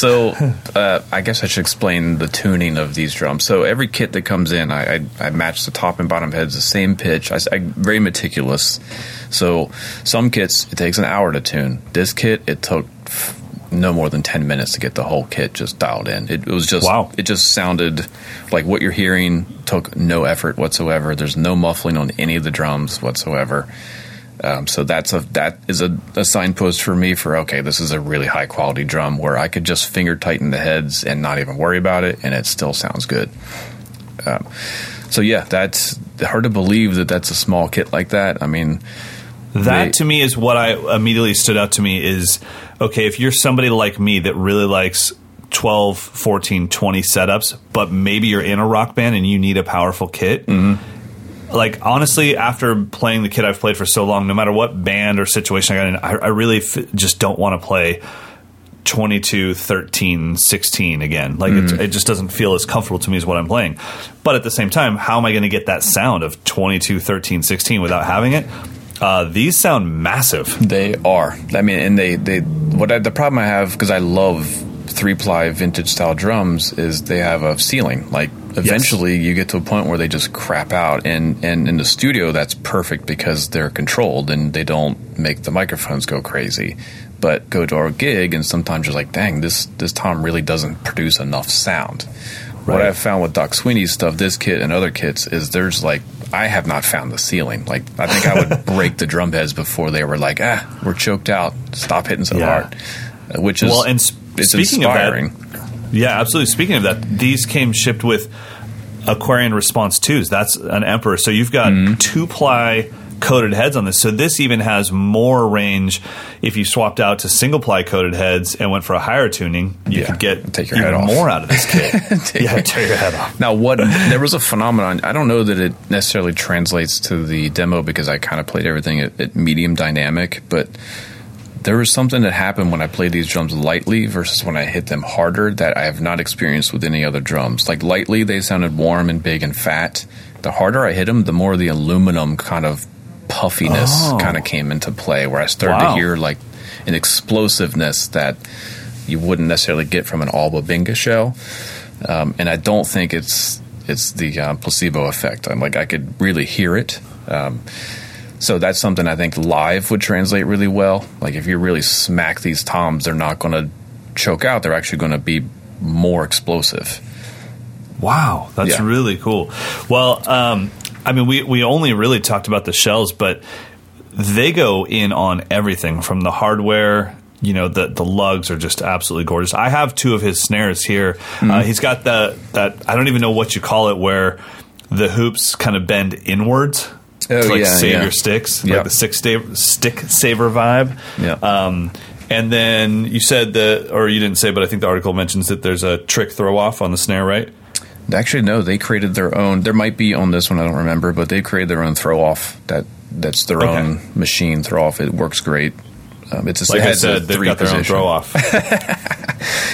So, uh, I guess I should explain the tuning of these drums. So, every kit that comes in, I, I, I match the top and bottom heads the same pitch. I, am very meticulous. So, some kits it takes an hour to tune. This kit it took no more than ten minutes to get the whole kit just dialed in. It, it was just Wow. It just sounded like what you're hearing took no effort whatsoever. There's no muffling on any of the drums whatsoever. Um, so that's a that is a, a signpost for me for okay, this is a really high quality drum where I could just finger tighten the heads and not even worry about it, and it still sounds good. Um, so yeah, that's hard to believe that that's a small kit like that. I mean, That They- to me is what I immediately stood out to me is okay, if you're somebody like me that really likes 12, 14, 20 setups, but maybe you're in a rock band and you need a powerful kit. Like honestly, after playing the kit I've played for so long, no matter what band or situation I got in, I, I really f- just don't want to play 22, 13, 16 again. Like it, it just doesn't feel as comfortable to me as what I'm playing. But at the same time, how am I going to get that sound of 22, 13, 16 without having it? Uh, these sound massive. They are. I mean, and they they what I, the problem I have because I love three ply vintage style drums is they have a ceiling. Like eventually you get to a point where they just crap out, and and in the studio that's perfect because they're controlled and they don't make the microphones go crazy. But go to our gig and sometimes you're like, dang, this this tom really doesn't produce enough sound. What I've found with Doc Sweeney's stuff, this kit and other kits, is there's like I have not found the ceiling. Like I think I would break the drum heads before they were like, ah, we're choked out. Stop hitting so Yeah. hard. Which is Well, and s- it's speaking inspiring. of that, yeah, absolutely. Speaking of that, these came shipped with Aquarian Response 2s. That's an Emperor. So you've got Mm-hmm. two ply coated heads on this. So this even has more range if you swapped out to single ply coated heads and went for a higher tuning. You Yeah, could get take your even head off. more out of this kit. Take yeah, tear your head off. Now, what there was a phenomenon. I don't know that it necessarily translates to the demo because I kind of played everything at, at medium dynamic, but there was something that happened when I played these drums lightly versus when I hit them harder that I have not experienced with any other drums. Like lightly, they sounded warm and big and fat. The harder I hit them, the more the aluminum kind of puffiness Oh. kind of came into play, where I started Wow. to hear like an explosiveness that you wouldn't necessarily get from an all bubinga shell um, and I don't think it's it's the uh, placebo effect. I'm like I could really hear it. Um, so that's something I think live would translate really well. Like if you really smack these toms, they're not going to choke out. They're actually going to be more explosive. Wow, that's Yeah. really cool. Well, um, I mean, we, we only really talked about the shells, but they go in on everything from the hardware. You know, the the lugs are just absolutely gorgeous. I have two of his snares here. Mm-hmm. Uh, he's got the that I don't even know what you call it, where the hoops kind of bend inwards Oh, to like yeah, save yeah. your sticks, Yep. like the stick sta- stick saver vibe. Yeah. Um, and then you said that, or you didn't say, but I think the article mentions that there's a trick throw off on the snare, right? Actually, no, they created their own. There might be on this one, I don't remember, but they created their own throw off. That that's their Okay. own machine throw off. It works great. Um, it's a, Like I said, they've got their own throw off.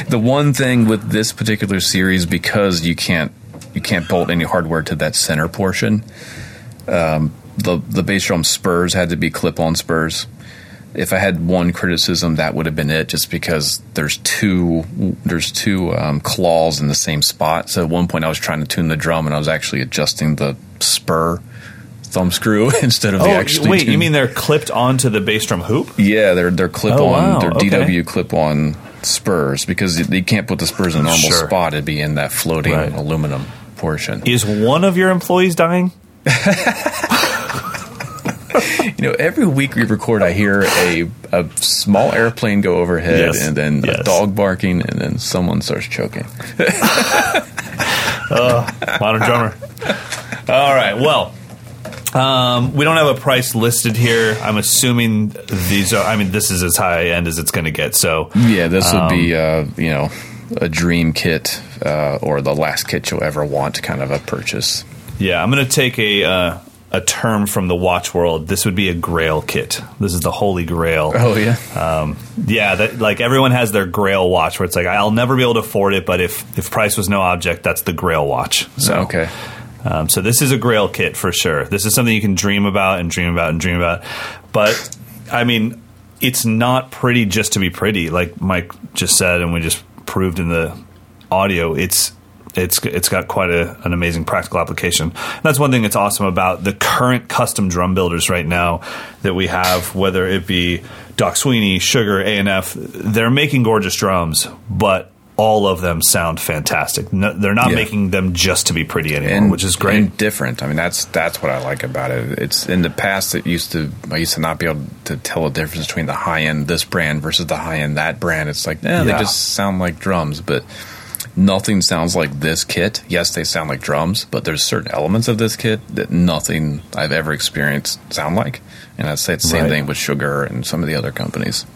The one thing with this particular series, because you can't you can't bolt any hardware to that center portion, um, the the bass drum spurs had to be clip on spurs. If I had one criticism, that would have been it. Just because there's two there's two um, claws in the same spot. So at one point, I was trying to tune the drum, and I was actually adjusting the spur thumb screw instead of the oh, actually. wait, you mean they're clipped onto the bass drum hoop? yeah, they're they're clip on Oh, wow, they're okay. DW clip on spurs because you, you can't put the spurs in a normal Sure. spot. It'd be in that floating Right. aluminum portion. Is one of your employees dying? You know, every week we record, I hear a a small airplane go overhead, Yes. and then a dog barking, and then someone starts choking. Modern drummer. All right. Well, um, we don't have a price listed here. I'm assuming these are. I mean, this is as high end as it's going to get. So Yeah, this would be Um, uh, you know a dream kit uh, or the last kit you'll ever want, kind of a purchase. yeah, I'm going to take a. Uh, a term from the watch world. This would be a Grail kit. This is the Holy Grail. Oh yeah, Um, yeah, that, like everyone has their Grail watch, where it's like I'll never be able to afford it, but if if price was no object, that's the Grail watch. So okay. Um, so this is a Grail kit for sure. This is something you can dream about and dream about and dream about. But I mean, it's not pretty just to be pretty, like Mike just said, and we just proved in the audio. It's it's it's got quite a, an amazing practical application. And that's one thing that's awesome about the current custom drum builders right now that we have, whether it be Doc Sweeney, Sugar, A and F. They're making gorgeous drums, but all of them sound fantastic. No, they're not Yeah. making them just to be pretty anymore, which is great. and different. I mean, that's that's what I like about it. It's in the past it used to I used to not be able to tell the difference between the high end this brand versus the high end that brand. It's like, eh, they just sound like drums, but nothing sounds like this kit. Yes, they sound like drums, but there's certain elements of this kit that nothing I've ever experienced sound like. And I'd say it's the same Right. thing with Sugar and some of the other companies.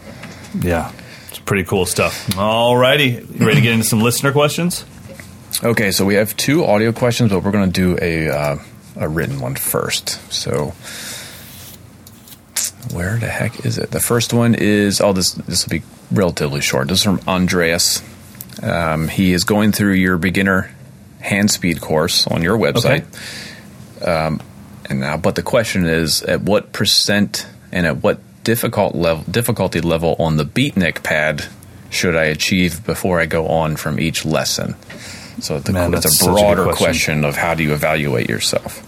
Yeah, it's pretty cool stuff. All righty, ready to get into some listener questions? Okay, so we have two audio questions, but we're going to do a uh, a written one first. So Where the heck is it? The first one is oh this this will be relatively short. This is from Andreas. Um, he is going through your beginner hand speed course on your website. Um, and now, but the question is, at what percent and at what difficult level difficulty level on the beatnik pad should I achieve before I go on from each lesson? So the, Man, it's that's a such a broader question. question of how do you evaluate yourself.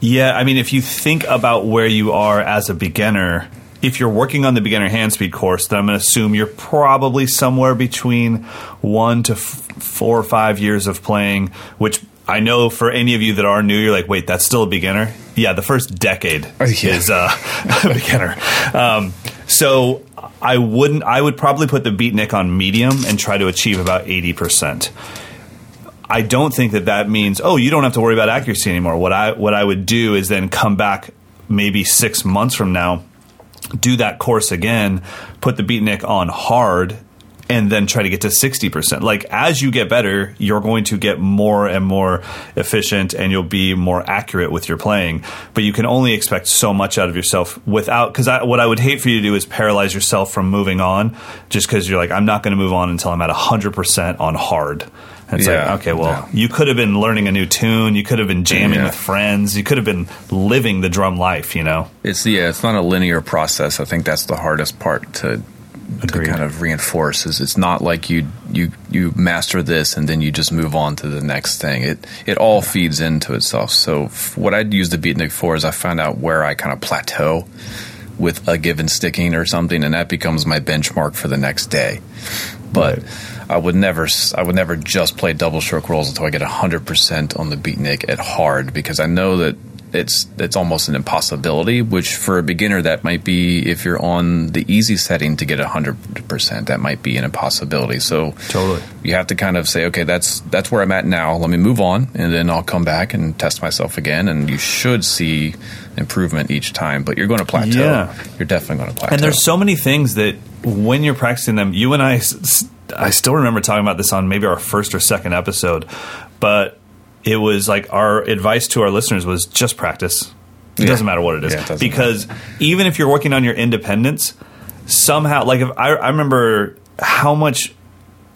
Yeah, I mean, if you think about where you are as a beginner, if you're working on the beginner hand speed course, then I'm going to assume you're probably somewhere between one to f- four or five years of playing, which I know for any of you that are new, you're like, wait, that's still a beginner? Yeah, the first decade Oh, yeah. is uh, a beginner. Um, so I wouldn't, I would probably put the beatnik on medium and try to achieve about 80%. I don't think that that means oh you don't have to worry about accuracy anymore. What I what I would do is then come back maybe six months from now, do that course again, put the beatnik on hard, and then try to get to sixty percent. Like as you get better, you're going to get more and more efficient, and you'll be more accurate with your playing. But you can only expect so much out of yourself without because I, what I would hate for you to do is paralyze yourself from moving on, just because you're like I'm not going to move on until I'm at hundred percent on hard. It's Yeah. like, okay, well, Yeah. you could have been learning a new tune. You could have been jamming Yeah. with friends. You could have been living the drum life, you know? It's yeah, it's not a linear process. I think that's the hardest part to to kind of reinforce. Is it's not like you you you master this and then you just move on to the next thing. It it all feeds into itself. So f- what I'd use the beatnik for is I find out where I kind of plateau with a given sticking or something, and that becomes my benchmark for the next day. But I would never I would never just play double stroke rolls until I get hundred percent on the beatnik at hard because I know that it's it's almost an impossibility. Which for a beginner that might be if you're on the easy setting to get hundred percent that might be an impossibility. So Totally. you have to kind of say okay that's that's where I'm at now. Let me move on and then I'll come back and test myself again. And you should see improvement each time. But you're going to plateau. Yeah. You're definitely going to plateau. And there's so many things that when you're practicing them, you and I, s- I still remember talking about this on maybe our first or second episode, but it was like our advice to our listeners was just practice. It Yeah. doesn't matter what it is Yeah, it because even if you're working on your independence, somehow, like if I, I remember how much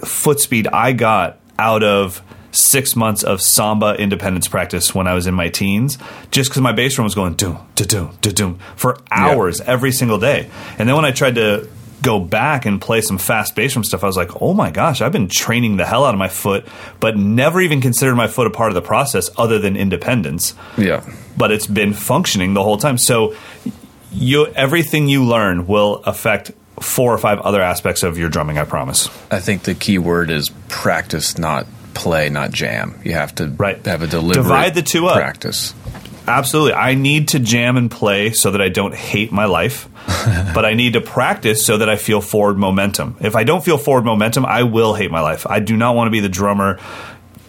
foot speed I got out of six months of samba independence practice when I was in my teens, just because my bass drum was going doom, da doom, da doom for hours every single day. And then when I tried to go back and play some fast bass drum stuff, I was like, oh my gosh, I've been training the hell out of my foot, but never even considered my foot a part of the process other than independence yeah. but it's been functioning the whole time. So you everything you learn will affect four or five other aspects of your drumming, I promise. I think the key word is practice, not play, not jam. You have to Right. have a deliberate Divide the two up. practice. Absolutely. I need to jam and play so that I don't hate my life, but I need to practice so that I feel forward momentum. If I don't feel forward momentum, I will hate my life. I do not want to be the drummer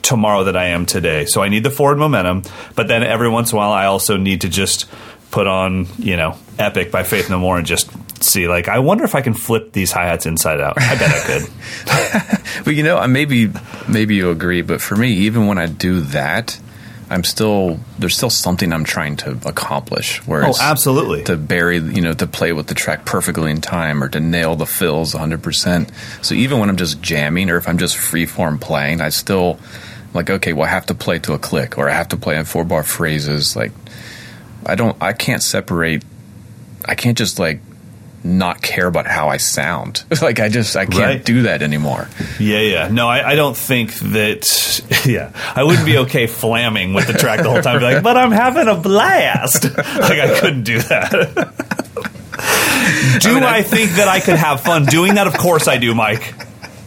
tomorrow that I am today. So I need the forward momentum, but then every once in a while I also need to just put on, you know, Epic by Faith No More and just see like I wonder if I can flip these hi-hats inside out. I bet I could. But you know, maybe maybe you agree, but for me, even when I do that, I'm still there's still something I'm trying to accomplish. Where Oh, it's absolutely. to bury, you know, to play with the track perfectly in time, or to nail the fills 100. percent So even when I'm just jamming, or if I'm just free form playing, I still like okay, well, I have to play to a click, or I have to play in four bar phrases. Like I don't, I can't separate. I can't just like not care about how I sound. like I just I can't Right. do that anymore. Yeah, yeah. No, I, I don't think that. Yeah, I wouldn't be okay flamming with the track the whole time. Be like, but I'm having a blast. like I couldn't do that. do I, think that I could have fun doing that? Of course I do, Mike.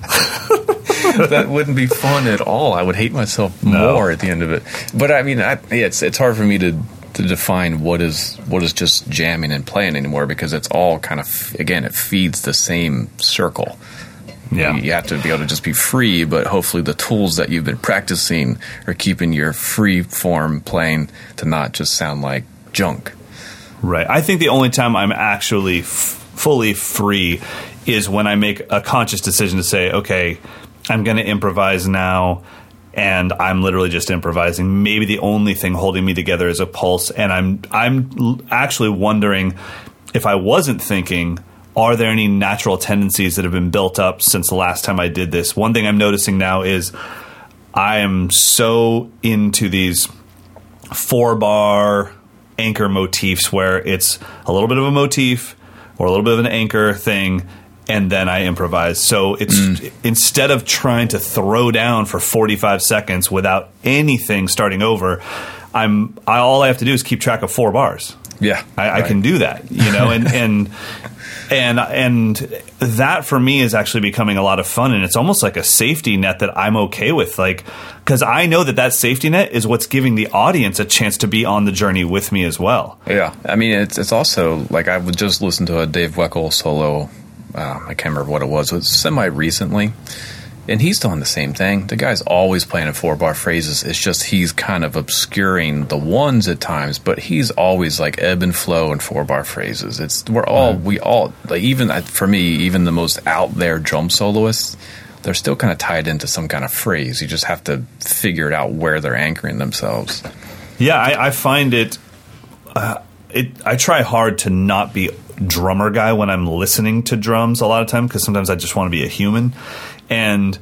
that wouldn't be fun at all. I would hate myself No. more at the end of it. But I mean, I, yeah, it's it's hard for me to to define what is what is just jamming and playing anymore because it's all kind of again it feeds the same circle. Yeah. You have to be able to just be free, but hopefully the tools that you've been practicing are keeping your free form playing to not just sound like junk. Right. I think the only time I'm actually f- fully free is when I make a conscious decision to say, okay, I'm going to improvise now and I'm literally just improvising. Maybe the only thing holding me together is a pulse, and I'm I'm actually wondering if I wasn't thinking. Are there any natural tendencies that have been built up since the last time I did this? One thing I'm noticing now is I am so into these four bar anchor motifs where it's a little bit of a motif or a little bit of an anchor thing and then I improvise. So it's mm. instead of trying to throw down for 45 seconds without anything starting over, I'm I, all I have to do is keep track of four bars. Yeah, I, right. I can do that. You know, and and and and that for me is actually becoming a lot of fun, and it's almost like a safety net that I'm okay with, like because I know that that safety net is what's giving the audience a chance to be on the journey with me as well. Yeah, I mean, it's it's also like I would just listen to a Dave Weckl solo. Uh, I can't remember what it was. It was semi recently and he's doing the same thing. The guy's always playing in four bar phrases. It's just he's kind of obscuring the ones at times, but he's always like ebb and flow in four bar phrases. It's we're all we all like even for me, even the most out there drum soloists, they're still kind of tied into some kind of phrase. You just have to figure it out where they're anchoring themselves. Yeah, I, I find it. Uh, it. I try hard to not be drummer guy when I'm listening to drums a lot of time because sometimes I just want to be a human and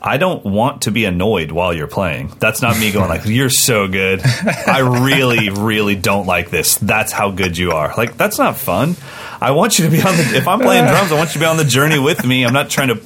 I don't want to be annoyed while you're playing. That's not me going like, "You're so good." I really, really don't like this. That's how good you are. Like that's not fun. I want you to be on the. If I'm playing drums, I want you to be on the journey with me. I'm not trying to,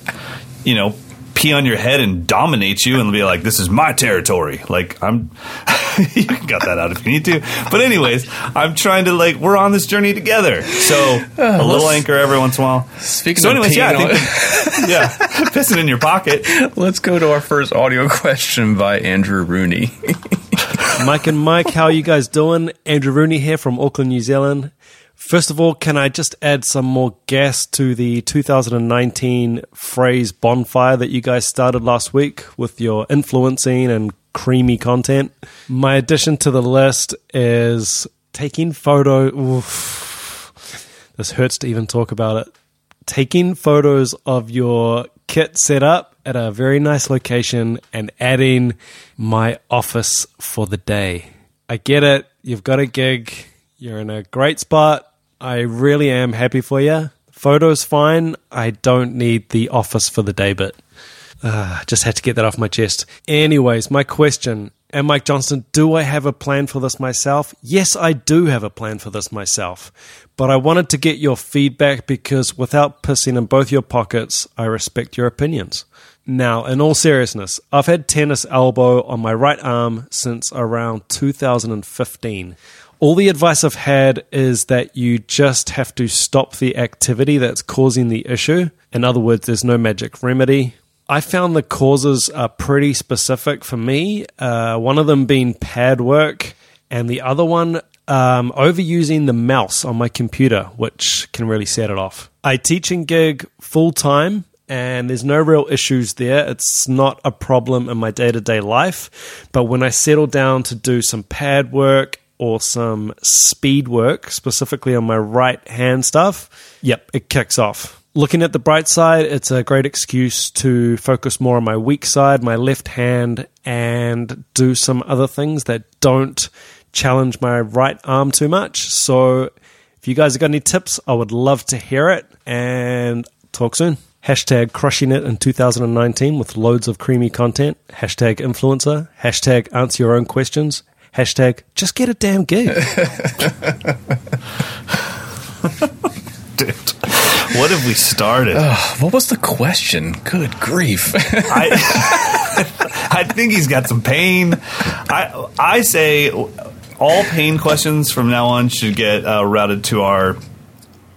you know, pee on your head and dominate you and be like, "This is my territory." Like I'm, you can cut that out if you need to. But anyways, I'm trying to like we're on this journey together. So a little anchor every once in a while. Speaking so, anyways, yeah, think, yeah, pissing in your pocket. Let's go to our first audio question by Andrew Rooney. Mike and Mike, how are you guys doing? Andrew Rooney here from Auckland, New Zealand. First of all, can I just add some more gas to the 2019 phrase bonfire that you guys started last week with your influencing and creamy content? My addition to the list is taking photo. Oof, this hurts to even talk about it. Taking photos of your kit set up at a very nice location and adding my office for the day. I get it. You've got a gig. You're in a great spot I really am happy for you. Photos fine. I don't need the office for the day bit. Uh, just had to get that off my chest. Anyways, my question. And Mike Johnston, do I have a plan for this myself? Yes, I do have a plan for this myself. But I wanted to get your feedback because without pissing in both your pockets, I respect your opinions. Now, in all seriousness, I've had tennis elbow on my right arm since around 2015. All the advice I've had is that you just have to stop the activity that's causing the issue. In other words, there's no magic remedy. I found the causes are pretty specific for me. Uh, one of them being pad work, and the other one um, overusing the mouse on my computer, which can really set it off. I teach and gig full time, and there's no real issues there. It's not a problem in my day to day life. But when I settle down to do some pad work or some speed work, specifically on my right hand stuff, yep, it kicks off. Looking at the bright side, it's a great excuse to focus more on my weak side, my left hand, and do some other things that don't challenge my right arm too much. So, if you guys have got any tips, I would love to hear it and talk soon. Hashtag crushing it in 2019 with loads of creamy content. Hashtag influencer. Hashtag answer your own questions. Hashtag just get a damn gig. Dude, what have we started? Uh, what was the question? Good grief. I, I think he's got some pain. I, I say all pain questions from now on should get uh, routed to our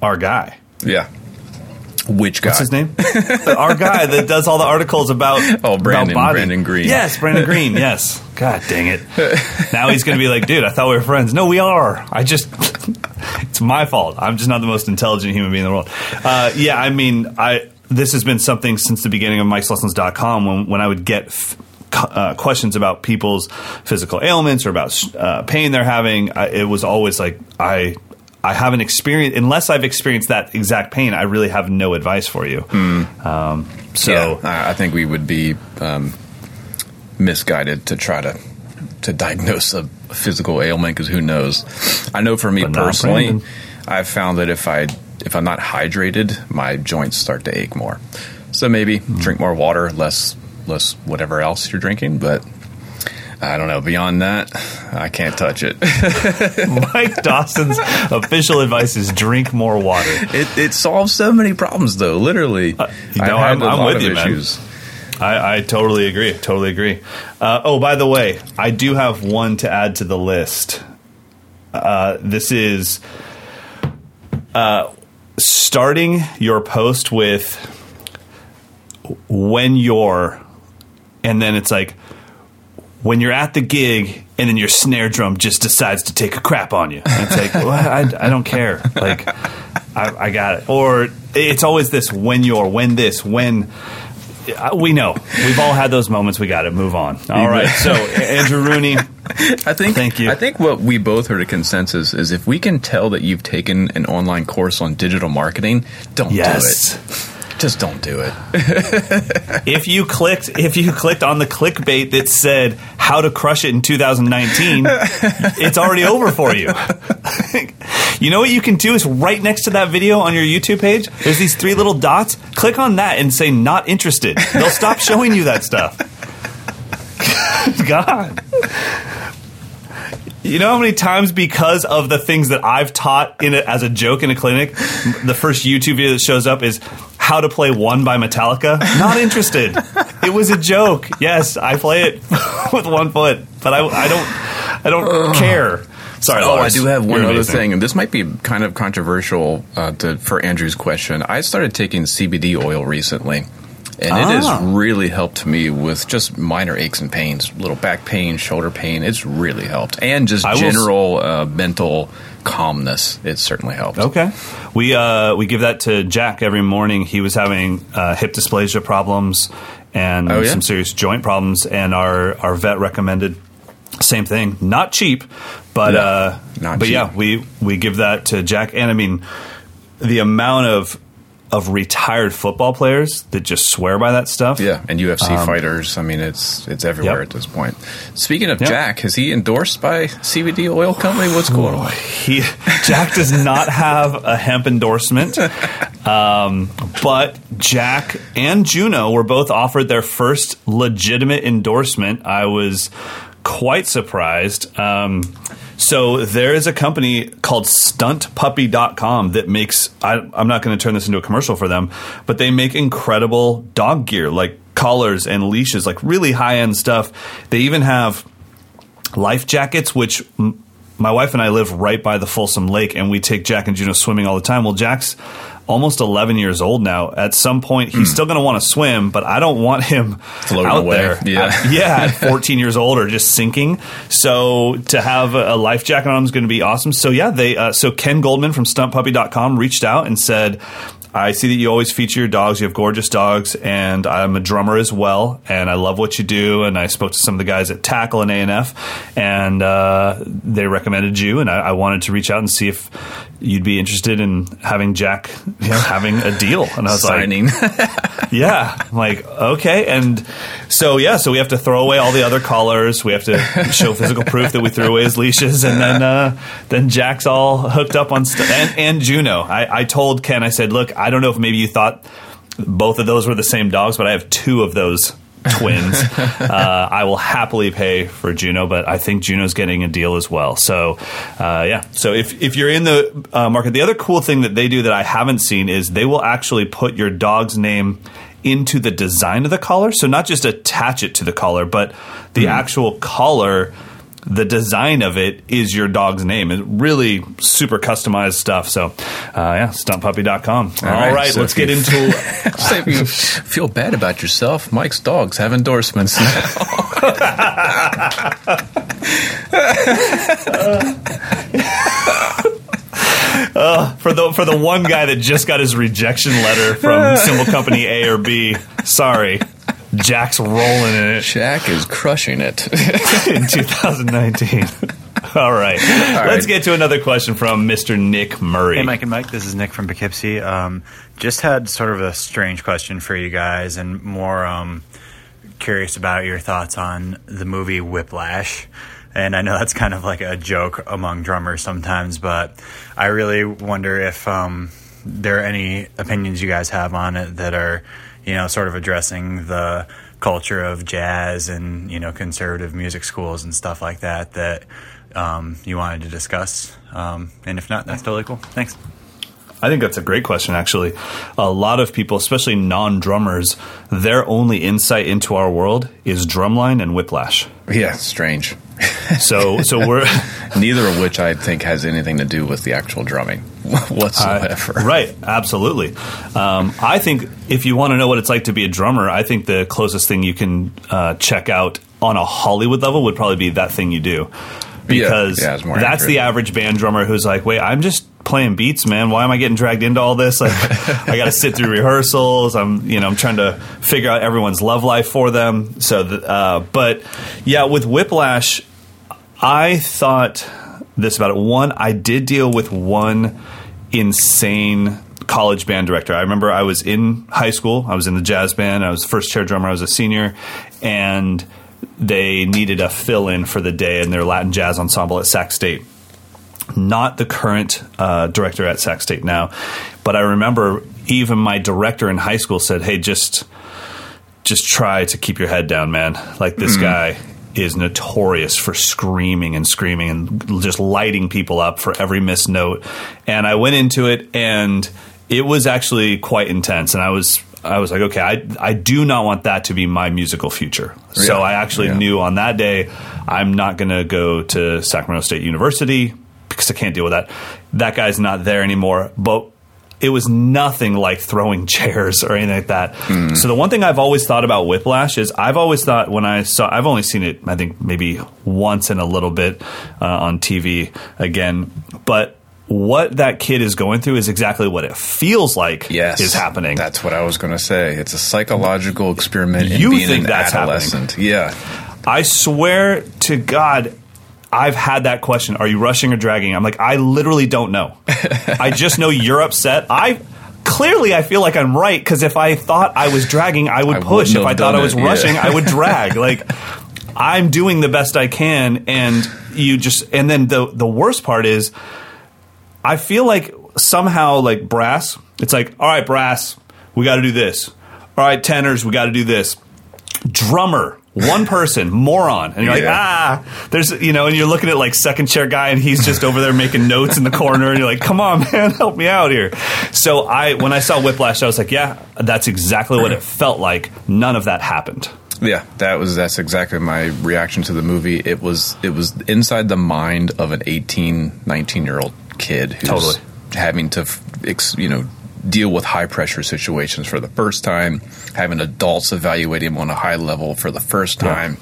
our guy. Yeah. Which guy? What's his name? Our guy that does all the articles about oh Brandon about Brandon Green. Yes, Brandon Green. Yes. God dang it! Now he's going to be like, dude, I thought we were friends. No, we are. I just it's my fault. I'm just not the most intelligent human being in the world. Uh, yeah, I mean, I this has been something since the beginning of Mike'sLessons.com when when I would get. F- uh, questions about people's physical ailments or about uh, pain they're having. I, it was always like I I haven't experienced unless I've experienced that exact pain. I really have no advice for you. Mm. Um, so yeah, I think we would be um, misguided to try to to diagnose a physical ailment because who knows. I know for me personally, I've found that if I if I'm not hydrated, my joints start to ache more. So maybe Hmm. drink more water, less less whatever else you're drinking, but. I don't know. Beyond that, I can't touch it. Mike Dawson's official advice is drink more water. It, it solves so many problems, though. Literally, you know, I've had I'm- a I'm lot with of you, man. issues. I, I totally agree. Totally agree. Uh, oh, by the way, I do have one to add to the list. Uh, this is uh, starting your post with when you're, and then it's like when you're at the gig and then your snare drum just decides to take a crap on you. And it's like, well, I, I don't care. Like, I, I got it. Or it's always this when you're, when this, when. uh, We know. We've all had those moments. We got to move on. All right. So, Andrew Rooney, I think. Thank you. I think what we both heard a consensus is if we can tell that you've taken an online course on digital marketing, don't yes. do it. Just don't do it. if you clicked if you clicked on the clickbait that said how to crush it in 2019 it's already over for you. You know what you can do is right next to that video on your youtube page there's these three little dots. Click on that and say not interested. They'll stop showing you that stuff. God you know how many times because of the things that I've taught in a, as a joke in a clinic, the first YouTube video that shows up is how to play one by Metallica. Not interested. it was a joke. Yes, I play it with one foot, but I, I don't I don't care. Sorry, Oh, I do have one You're other thing, and this might be kind of controversial uh, to, for Andrew's question. I started taking CBD oil recently, and it has Ah. really helped me with just minor aches and pains, little back pain, shoulder pain. It's really helped, and just I will s- general uh, mental calmness. It certainly helped. Okay, we uh, we give that to Jack every morning. He was having uh, hip dysplasia problems and Oh, yeah? some serious joint problems, and our our vet recommended same thing. Not cheap, but No, uh, not but cheap. yeah, we we give that to Jack, and I mean the amount of of retired football players that just swear by that stuff. Yeah, and UFC fighters. I mean, it's it's everywhere Um, Yep. at this point. Speaking of Yep. Jack, is he endorsed by CBD oil company? What's going on? He Jack does not have a hemp endorsement, um, but Jack and Juno were both offered their first legitimate endorsement. I was quite surprised. Um, so there is a company called stuntpuppy.com that makes I, I'm not going to turn this into a commercial for them, but they make incredible dog gear like collars and leashes, like really high end stuff. They even have life jackets, which m- my wife and I live right by the Folsom Lake, and we take Jack and Juno swimming all the time. Well, Jack's almost 11 years old now. At some point, he's still going to want to swim, but I don't want him Floating out away. there. Yeah. At- yeah, at 14 years old or just sinking. So to have a, a life jacket on him is going to be awesome. So yeah, they uh, so Ken Goldman from StuntPuppy.com reached out and said. I see that you always feature your dogs. You have gorgeous dogs, and I'm a drummer as well. And I love what you do. And I spoke to some of the guys at Tackle and A&F, and uh, they recommended you. And I, I wanted to reach out and see if you'd be interested in having Jack you know, having a deal. And I was like, Signing. yeah. I'm like, okay. And so, yeah, so we have to throw away all the other collars. We have to show physical proof that we threw away his leashes. And then, uh, then Jack's all hooked up on, st- and, and Juno. I, I told Ken, I said, look, I don't know if maybe you thought both of those were the same dogs, but I have two of those twins. uh, I will happily pay for Juno, but I think Juno's getting a deal as well. So, uh, yeah. So if if you're in the uh, market, the other cool thing that they do that I haven't seen is they will actually put your dog's name into the design of the collar. So not just attach it to the collar, but the actual collar. The design of it is your dog's name. It's really super customized stuff. So, uh, yeah, stuntpuppy.com. All right, right, so let's get into so if you feel bad about yourself, Mike's dogs have endorsements now. for the for the one guy that just got his rejection letter from cymbal company A or B. Sorry, Jack's rolling in it Jack is crushing it. in 2019. All right, let's get to another question from Mr. Nick Murray. Hey, Mike and Mike, this is Nick from Poughkeepsie. Um, just had sort of a strange question for you guys and more um, curious about your thoughts on the movie Whiplash. And I know that's kind of like a joke among drummers sometimes, but I really wonder if um, there are any opinions you guys have on it that are, you know, sort of addressing the culture of jazz and you know conservative music schools and stuff like that that um, you wanted to discuss. Um, and if not, that's totally cool. Thanks. I think that's a great question, actually. A lot of people, especially non drummers, their only insight into our world is drumline and whiplash. Yeah, strange. So, so we're Neither of which I think has anything to do with the actual drumming whatsoever. Uh, right, absolutely. Um, I think if you want to know what it's like to be a drummer, I think the closest thing you can uh, check out on a Hollywood level would probably be that thing you do. Because yeah, more that's accurate. the average band drummer who's like, wait, I'm just playing beats, man. Why am I getting dragged into all this? Like, I got to sit through rehearsals. I'm, you know, I'm trying to figure out everyone's love life for them. So, th- uh, but yeah, with Whiplash, I thought this about it. One, I did deal with one insane college band director. I remember I was in high school. I was in the jazz band. I was first chair drummer. I was a senior, and they needed a fill in for the day in their Latin jazz ensemble at Sac State. Not the current uh, director at Sac State now, but I remember even my director in high school said, "Hey, just." just try to keep your head down, man. Like this guy is notorious for screaming and screaming and just lighting people up for every missed note. And I went into it and it was actually quite intense. And I was I was like, okay, I I do not want that to be my musical future. So I actually Yeah. knew on that day I'm not going to go to Sacramento State University because I can't deal with that. That guy's not there anymore. But it was nothing like throwing chairs or anything like that. So the one thing I've always thought about Whiplash is I've always thought when I saw I've only seen it I think maybe once in a little bit uh, on TV again, but what that kid is going through is exactly what it feels like Yes, is happening. That's what I was going to say. It's a psychological experiment in You think that's happening? adolescent. Yeah, I swear to God, I've had that question. Are you rushing or dragging? I'm like, I literally don't know. I just know you're upset. I clearly I feel like I'm right because if I thought I was dragging, I would I push. If I thought I was it, yeah. rushing, I would drag. Like I'm doing the best I can, and you just and then the the worst part is I feel like somehow like brass. It's like, all right, brass, we got to do this. All right, tenors, we got to do this. Drummer, one person, moron, and you're like, Yeah. ah, there's you know, and you're looking at like second chair guy, and he's just over there making notes in the corner, and you're like, come on, man, help me out here. So I, when I saw Whiplash, I was like, yeah, that's exactly what it felt like. None of that happened. yeah. That was that's exactly my reaction to the movie. It was it was inside the mind of an 18, 19 year old kid who's Totally. having to you know deal with high pressure situations for the first time, having adults evaluate him on a high level for the first time.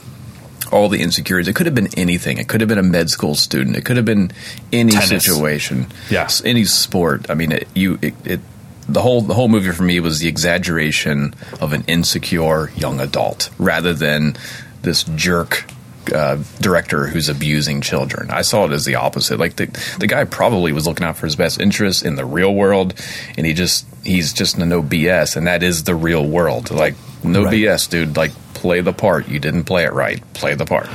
All the insecurities. It could have been anything. It could have been a med school student. It could have been any Tennis. situation. Yeah. S- any sport. I mean, it, you it, it the whole the whole movie for me was the exaggeration of an insecure young adult rather than this jerk uh, director who's abusing children. I saw it as the opposite. Like the the guy probably was looking out for his best interests in the real world, and he just he's just no BS, and that is the real world. Like no Right. BS, dude. Like play the part. You didn't play it right. Play the part.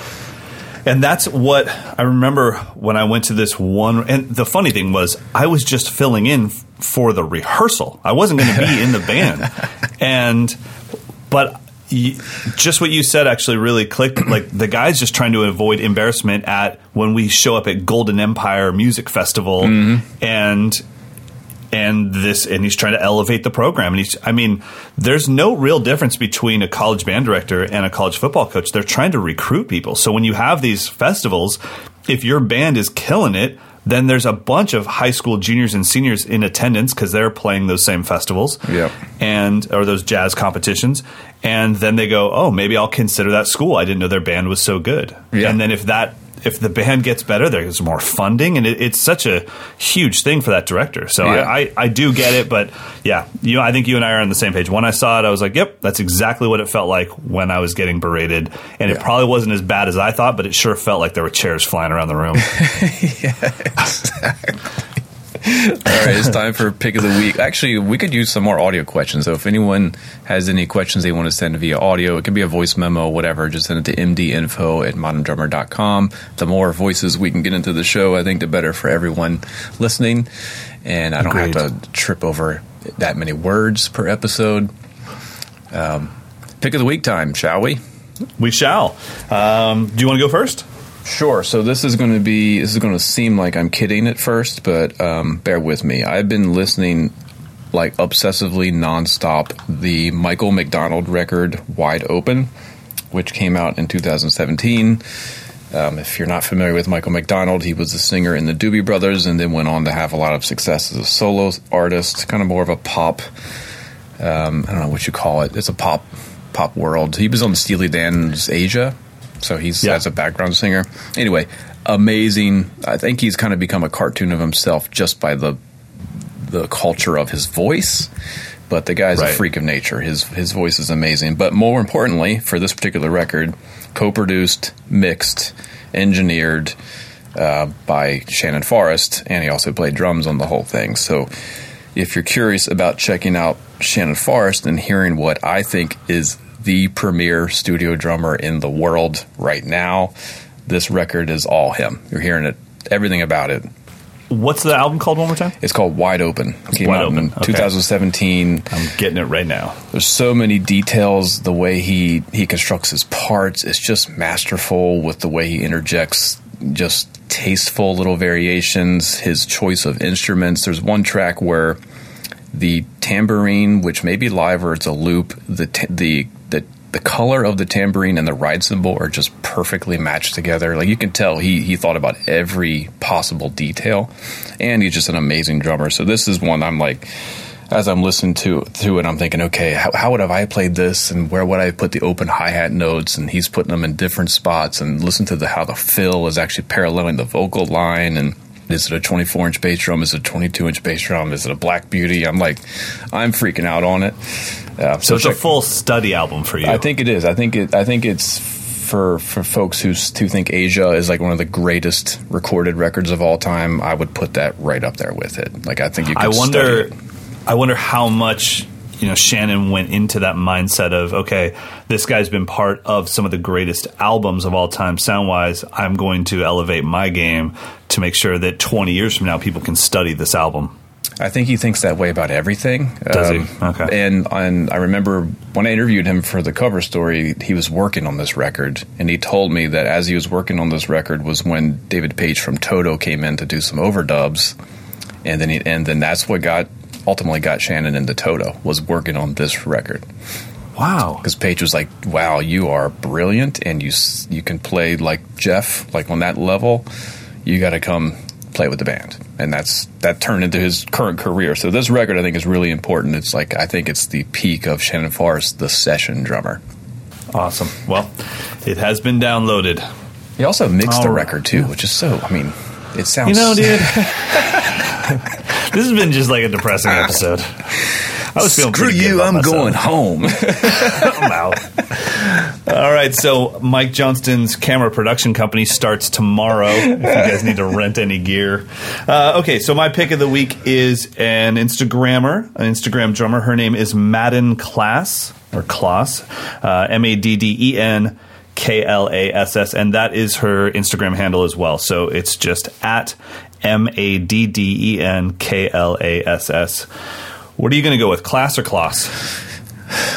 And that's what I remember when I went to this one. And the funny thing was, I was just filling in for the rehearsal. I wasn't going to be in the band. And, but just what you said actually really clicked. Like the guy's just trying to avoid embarrassment at when we show up at Golden Empire Music Festival mm-hmm. and and this and he's trying to elevate the program. And he's i mean there's no real difference between a college band director and a college football coach. They're trying to recruit people. So when you have these festivals if your band is killing it then there's a bunch of high school juniors and seniors in attendance because they're playing those same festivals Yep. and or those jazz competitions and then they go oh maybe i'll consider that school i didn't know their band was so good Yeah. and then if that if the band gets better there's more funding and it, it's such a huge thing for that director. So Yeah. I, I, I do get it but yeah you i think you and i are on the same page. When i saw it i was like yep that's exactly what it felt like when i was getting berated. And it probably wasn't as bad as i thought but it sure felt like there were chairs flying around the room right, it's time for pick of the week. Actually, we could use some more audio questions. So if anyone has any questions they want to send via audio, it can be a voice memo, whatever, just send it to mdinfo at moderndrummer.com. The more voices we can get into the show, I think the better for everyone listening. And I don't Agreed. have to trip over that many words per episode. Um, pick of the week time, shall we? We shall. Um, do you want to go first? Sure. So this is going to be this is going to seem like I'm kidding at first, but um, bear with me. I've been listening like obsessively nonstop the Michael McDonald record "Wide Open," which came out in 2017. Um, if you're not familiar with Michael McDonald, he was the singer in the Doobie Brothers, and then went on to have a lot of success as a solo artist. Kind of more of a pop. Um, I don't know what you call it. It's a pop pop world. He was on Steely Dan's Aja, so he's Yeah. as a background singer. Anyway, amazing. I think he's kind of become a cartoon of himself just by the the culture of his voice. But the guy's Right. a freak of nature. His his voice is amazing. But more importantly, for this particular record, co-produced, mixed, engineered uh, by Shannon Forrest, and he also played drums on the whole thing. So, if you're curious about checking out Shannon Forrest and hearing what I think is the premier studio drummer in the world right now, this record is all him. You're hearing it, everything about it. What's the album called one more time? It's called Wide Open. It came Wide out in Open, okay. 2017. I'm getting it right now. There's so many details. The way he he constructs his parts is just masterful. With the way he interjects just tasteful little variations. His choice of instruments. There's one track where the tambourine, which may be live or it's a loop, the ta- the the color of the tambourine and the ride cymbal are just perfectly matched together. Like you can tell he he thought about every possible detail, and he's just an amazing drummer. So this is one I'm like, as I'm listening to to it, I'm thinking, okay, how, how would have I played this, and where would I put the open hi hat notes? And he's putting them in different spots, and listen to the how the fill is actually paralleling the vocal line and. Is it a 24 inch bass drum? Is it a 22 inch bass drum? Is it a Black Beauty? I'm like, I'm freaking out on it. Uh, So it's a full study album for you. I think it is. I think it. I think it's for for folks who who think Aja is like one of the greatest recorded records of all time. I would put that right up there with it. Like I think you. Could I wonder. I wonder how much you know Shannon went into that mindset of okay, this guy's been part of some of the greatest albums of all time sound wise. I'm going to elevate my game to make sure that 20 years from now people can study this album. I think he thinks that way about everything. Um, Does he? Okay. And and I remember when I interviewed him for the cover story, he was working on this record, and he told me that as he was working on this record was when David Paich from Toto came in to do some overdubs, and then he, and then that's what got ultimately got Shannon into Toto was working on this record Wow. because Paich was like, "Wow, you are brilliant, and you you can play like Jeff, like on that level. You got to come play with the band." And that's that turned into his current career. So this record, I think, is really important. It's like I think it's the peak of Shannon Forrest, the session drummer. Awesome. Well, it has been downloaded. He also mixed the Oh, record too, which is so. I mean, it sounds. You know, dude. this has been just like a depressing episode. I was feeling Screw pretty good you! I'm myself. going home. I'm out. All right, so Mike Johnston's camera production company starts tomorrow. If you guys need to rent any gear, uh, okay. So my pick of the week is an Instagrammer, an Instagram drummer. Her name is Madden Class or Klaas, uh, M A D D E N. K L A S S, and that is her Instagram handle as well. So it's just at M A D D E N K L A S S. What are you going to go with, class or Klaas?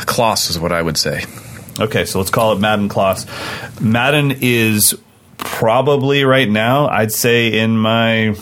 Kloss is what I would say. Okay, so let's call it Madden Kloss. Madden is probably right now, I'd say, in my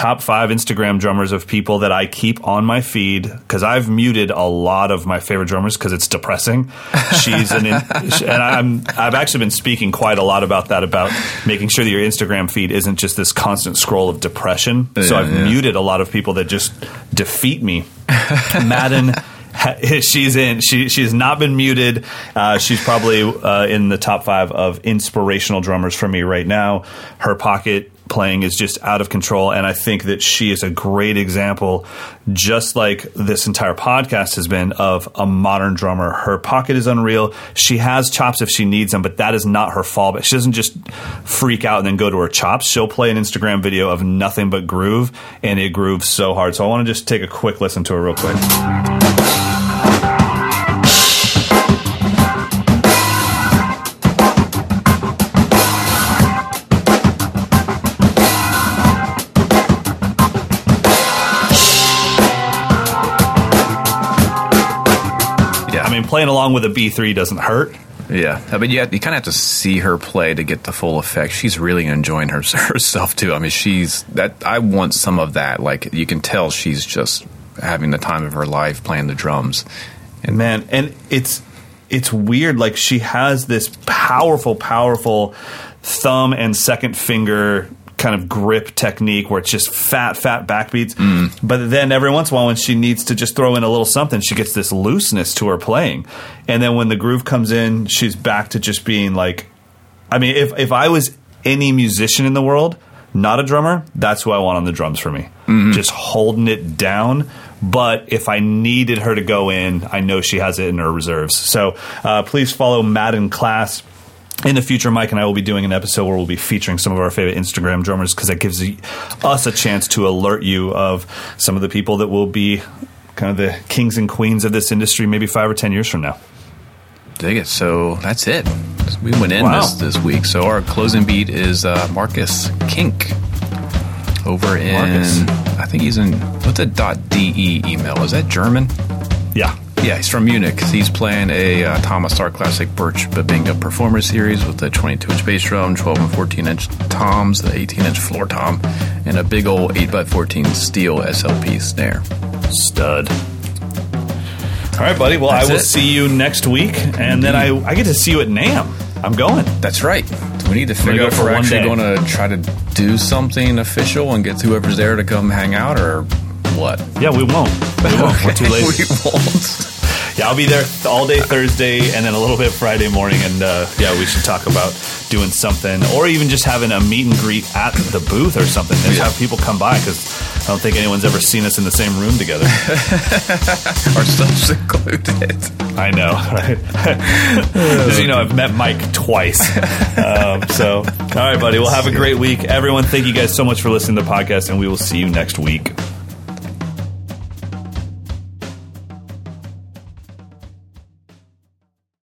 top five Instagram drummers of people that I keep on my feed because I've muted a lot of my favorite drummers because it's depressing. She's an, in, and I'm I've actually been speaking quite a lot about that about making sure that your Instagram feed isn't just this constant scroll of depression. so I've yeah. muted a lot of people that just defeat me. Madden. She's in. She she's not been muted. Uh, she's probably uh, in the top five of inspirational drummers for me right now. Her pocket playing is just out of control. And I think that she is a great example, just like this entire podcast has been, of a modern drummer. Her pocket is unreal. She has chops if she needs them, but that is not her fallback. She doesn't just freak out and then go to her chops. She'll play an Instagram video of nothing but groove, and it grooves so hard. So I want to just take a quick listen to her real quick. Playing along with a B3 doesn't hurt. Yeah, I mean, you, have, you kind of have to see her play to get the full effect. She's really enjoying her, herself too. I mean, she's that. I want some of that. Like you can tell, she's just having the time of her life playing the drums. And man, and it's it's weird. Like she has this powerful, powerful thumb and second finger kind of grip technique where it's just fat, fat backbeats. But then every once in a while, when she needs to just throw in a little something, she gets this looseness to her playing. And then when the groove comes in, she's back to just being like, I mean, if if I was any musician in the world, not a drummer, that's who I want on the drums for me. Just holding it down. But if I needed her to go in, I know she has it in her reserves. So uh, please follow Madden Klass. In the future, Mike and I will be doing an episode where we'll be featuring some of our favorite Instagram drummers because that gives us a chance to alert you of some of the people that will be kind of the kings and queens of this industry maybe five or ten years from now. Dig it. So that's it. We went in Wow. this this week. So our closing beat is uh, Marcus Kink over in. Marcus. I think he's in what's a .de email? Is that German? Yeah. Yeah, he's from Munich. He's playing a uh, Tama Star Classic Birch Bubinga Performer Series with the 22 inch bass drum, 12 and 14 inch toms, the 18 inch floor tom, and a big old 8x14 steel SLP snare. Stud. All right, buddy. Well, That's I will it. see you next week, and then I, I get to see you at NAMM. I'm going. That's right. We need to figure go out if we're actually going to try to do something official and get whoever's there to come hang out or what. Yeah, we won't. We won't. We're too lazy. we won't. Yeah, I'll be there all day Thursday and then a little bit Friday morning. And uh, yeah, we should talk about doing something or even just having a meet and greet at the booth or something. Just Yeah. have people come by because I don't think anyone's ever seen us in the same room together. Our stuff's included. I know, right? As you know, I've met Mike twice. Um, so, all right, buddy. Well, have a great week. Everyone, thank you guys so much for listening to the podcast, and we will see you next week.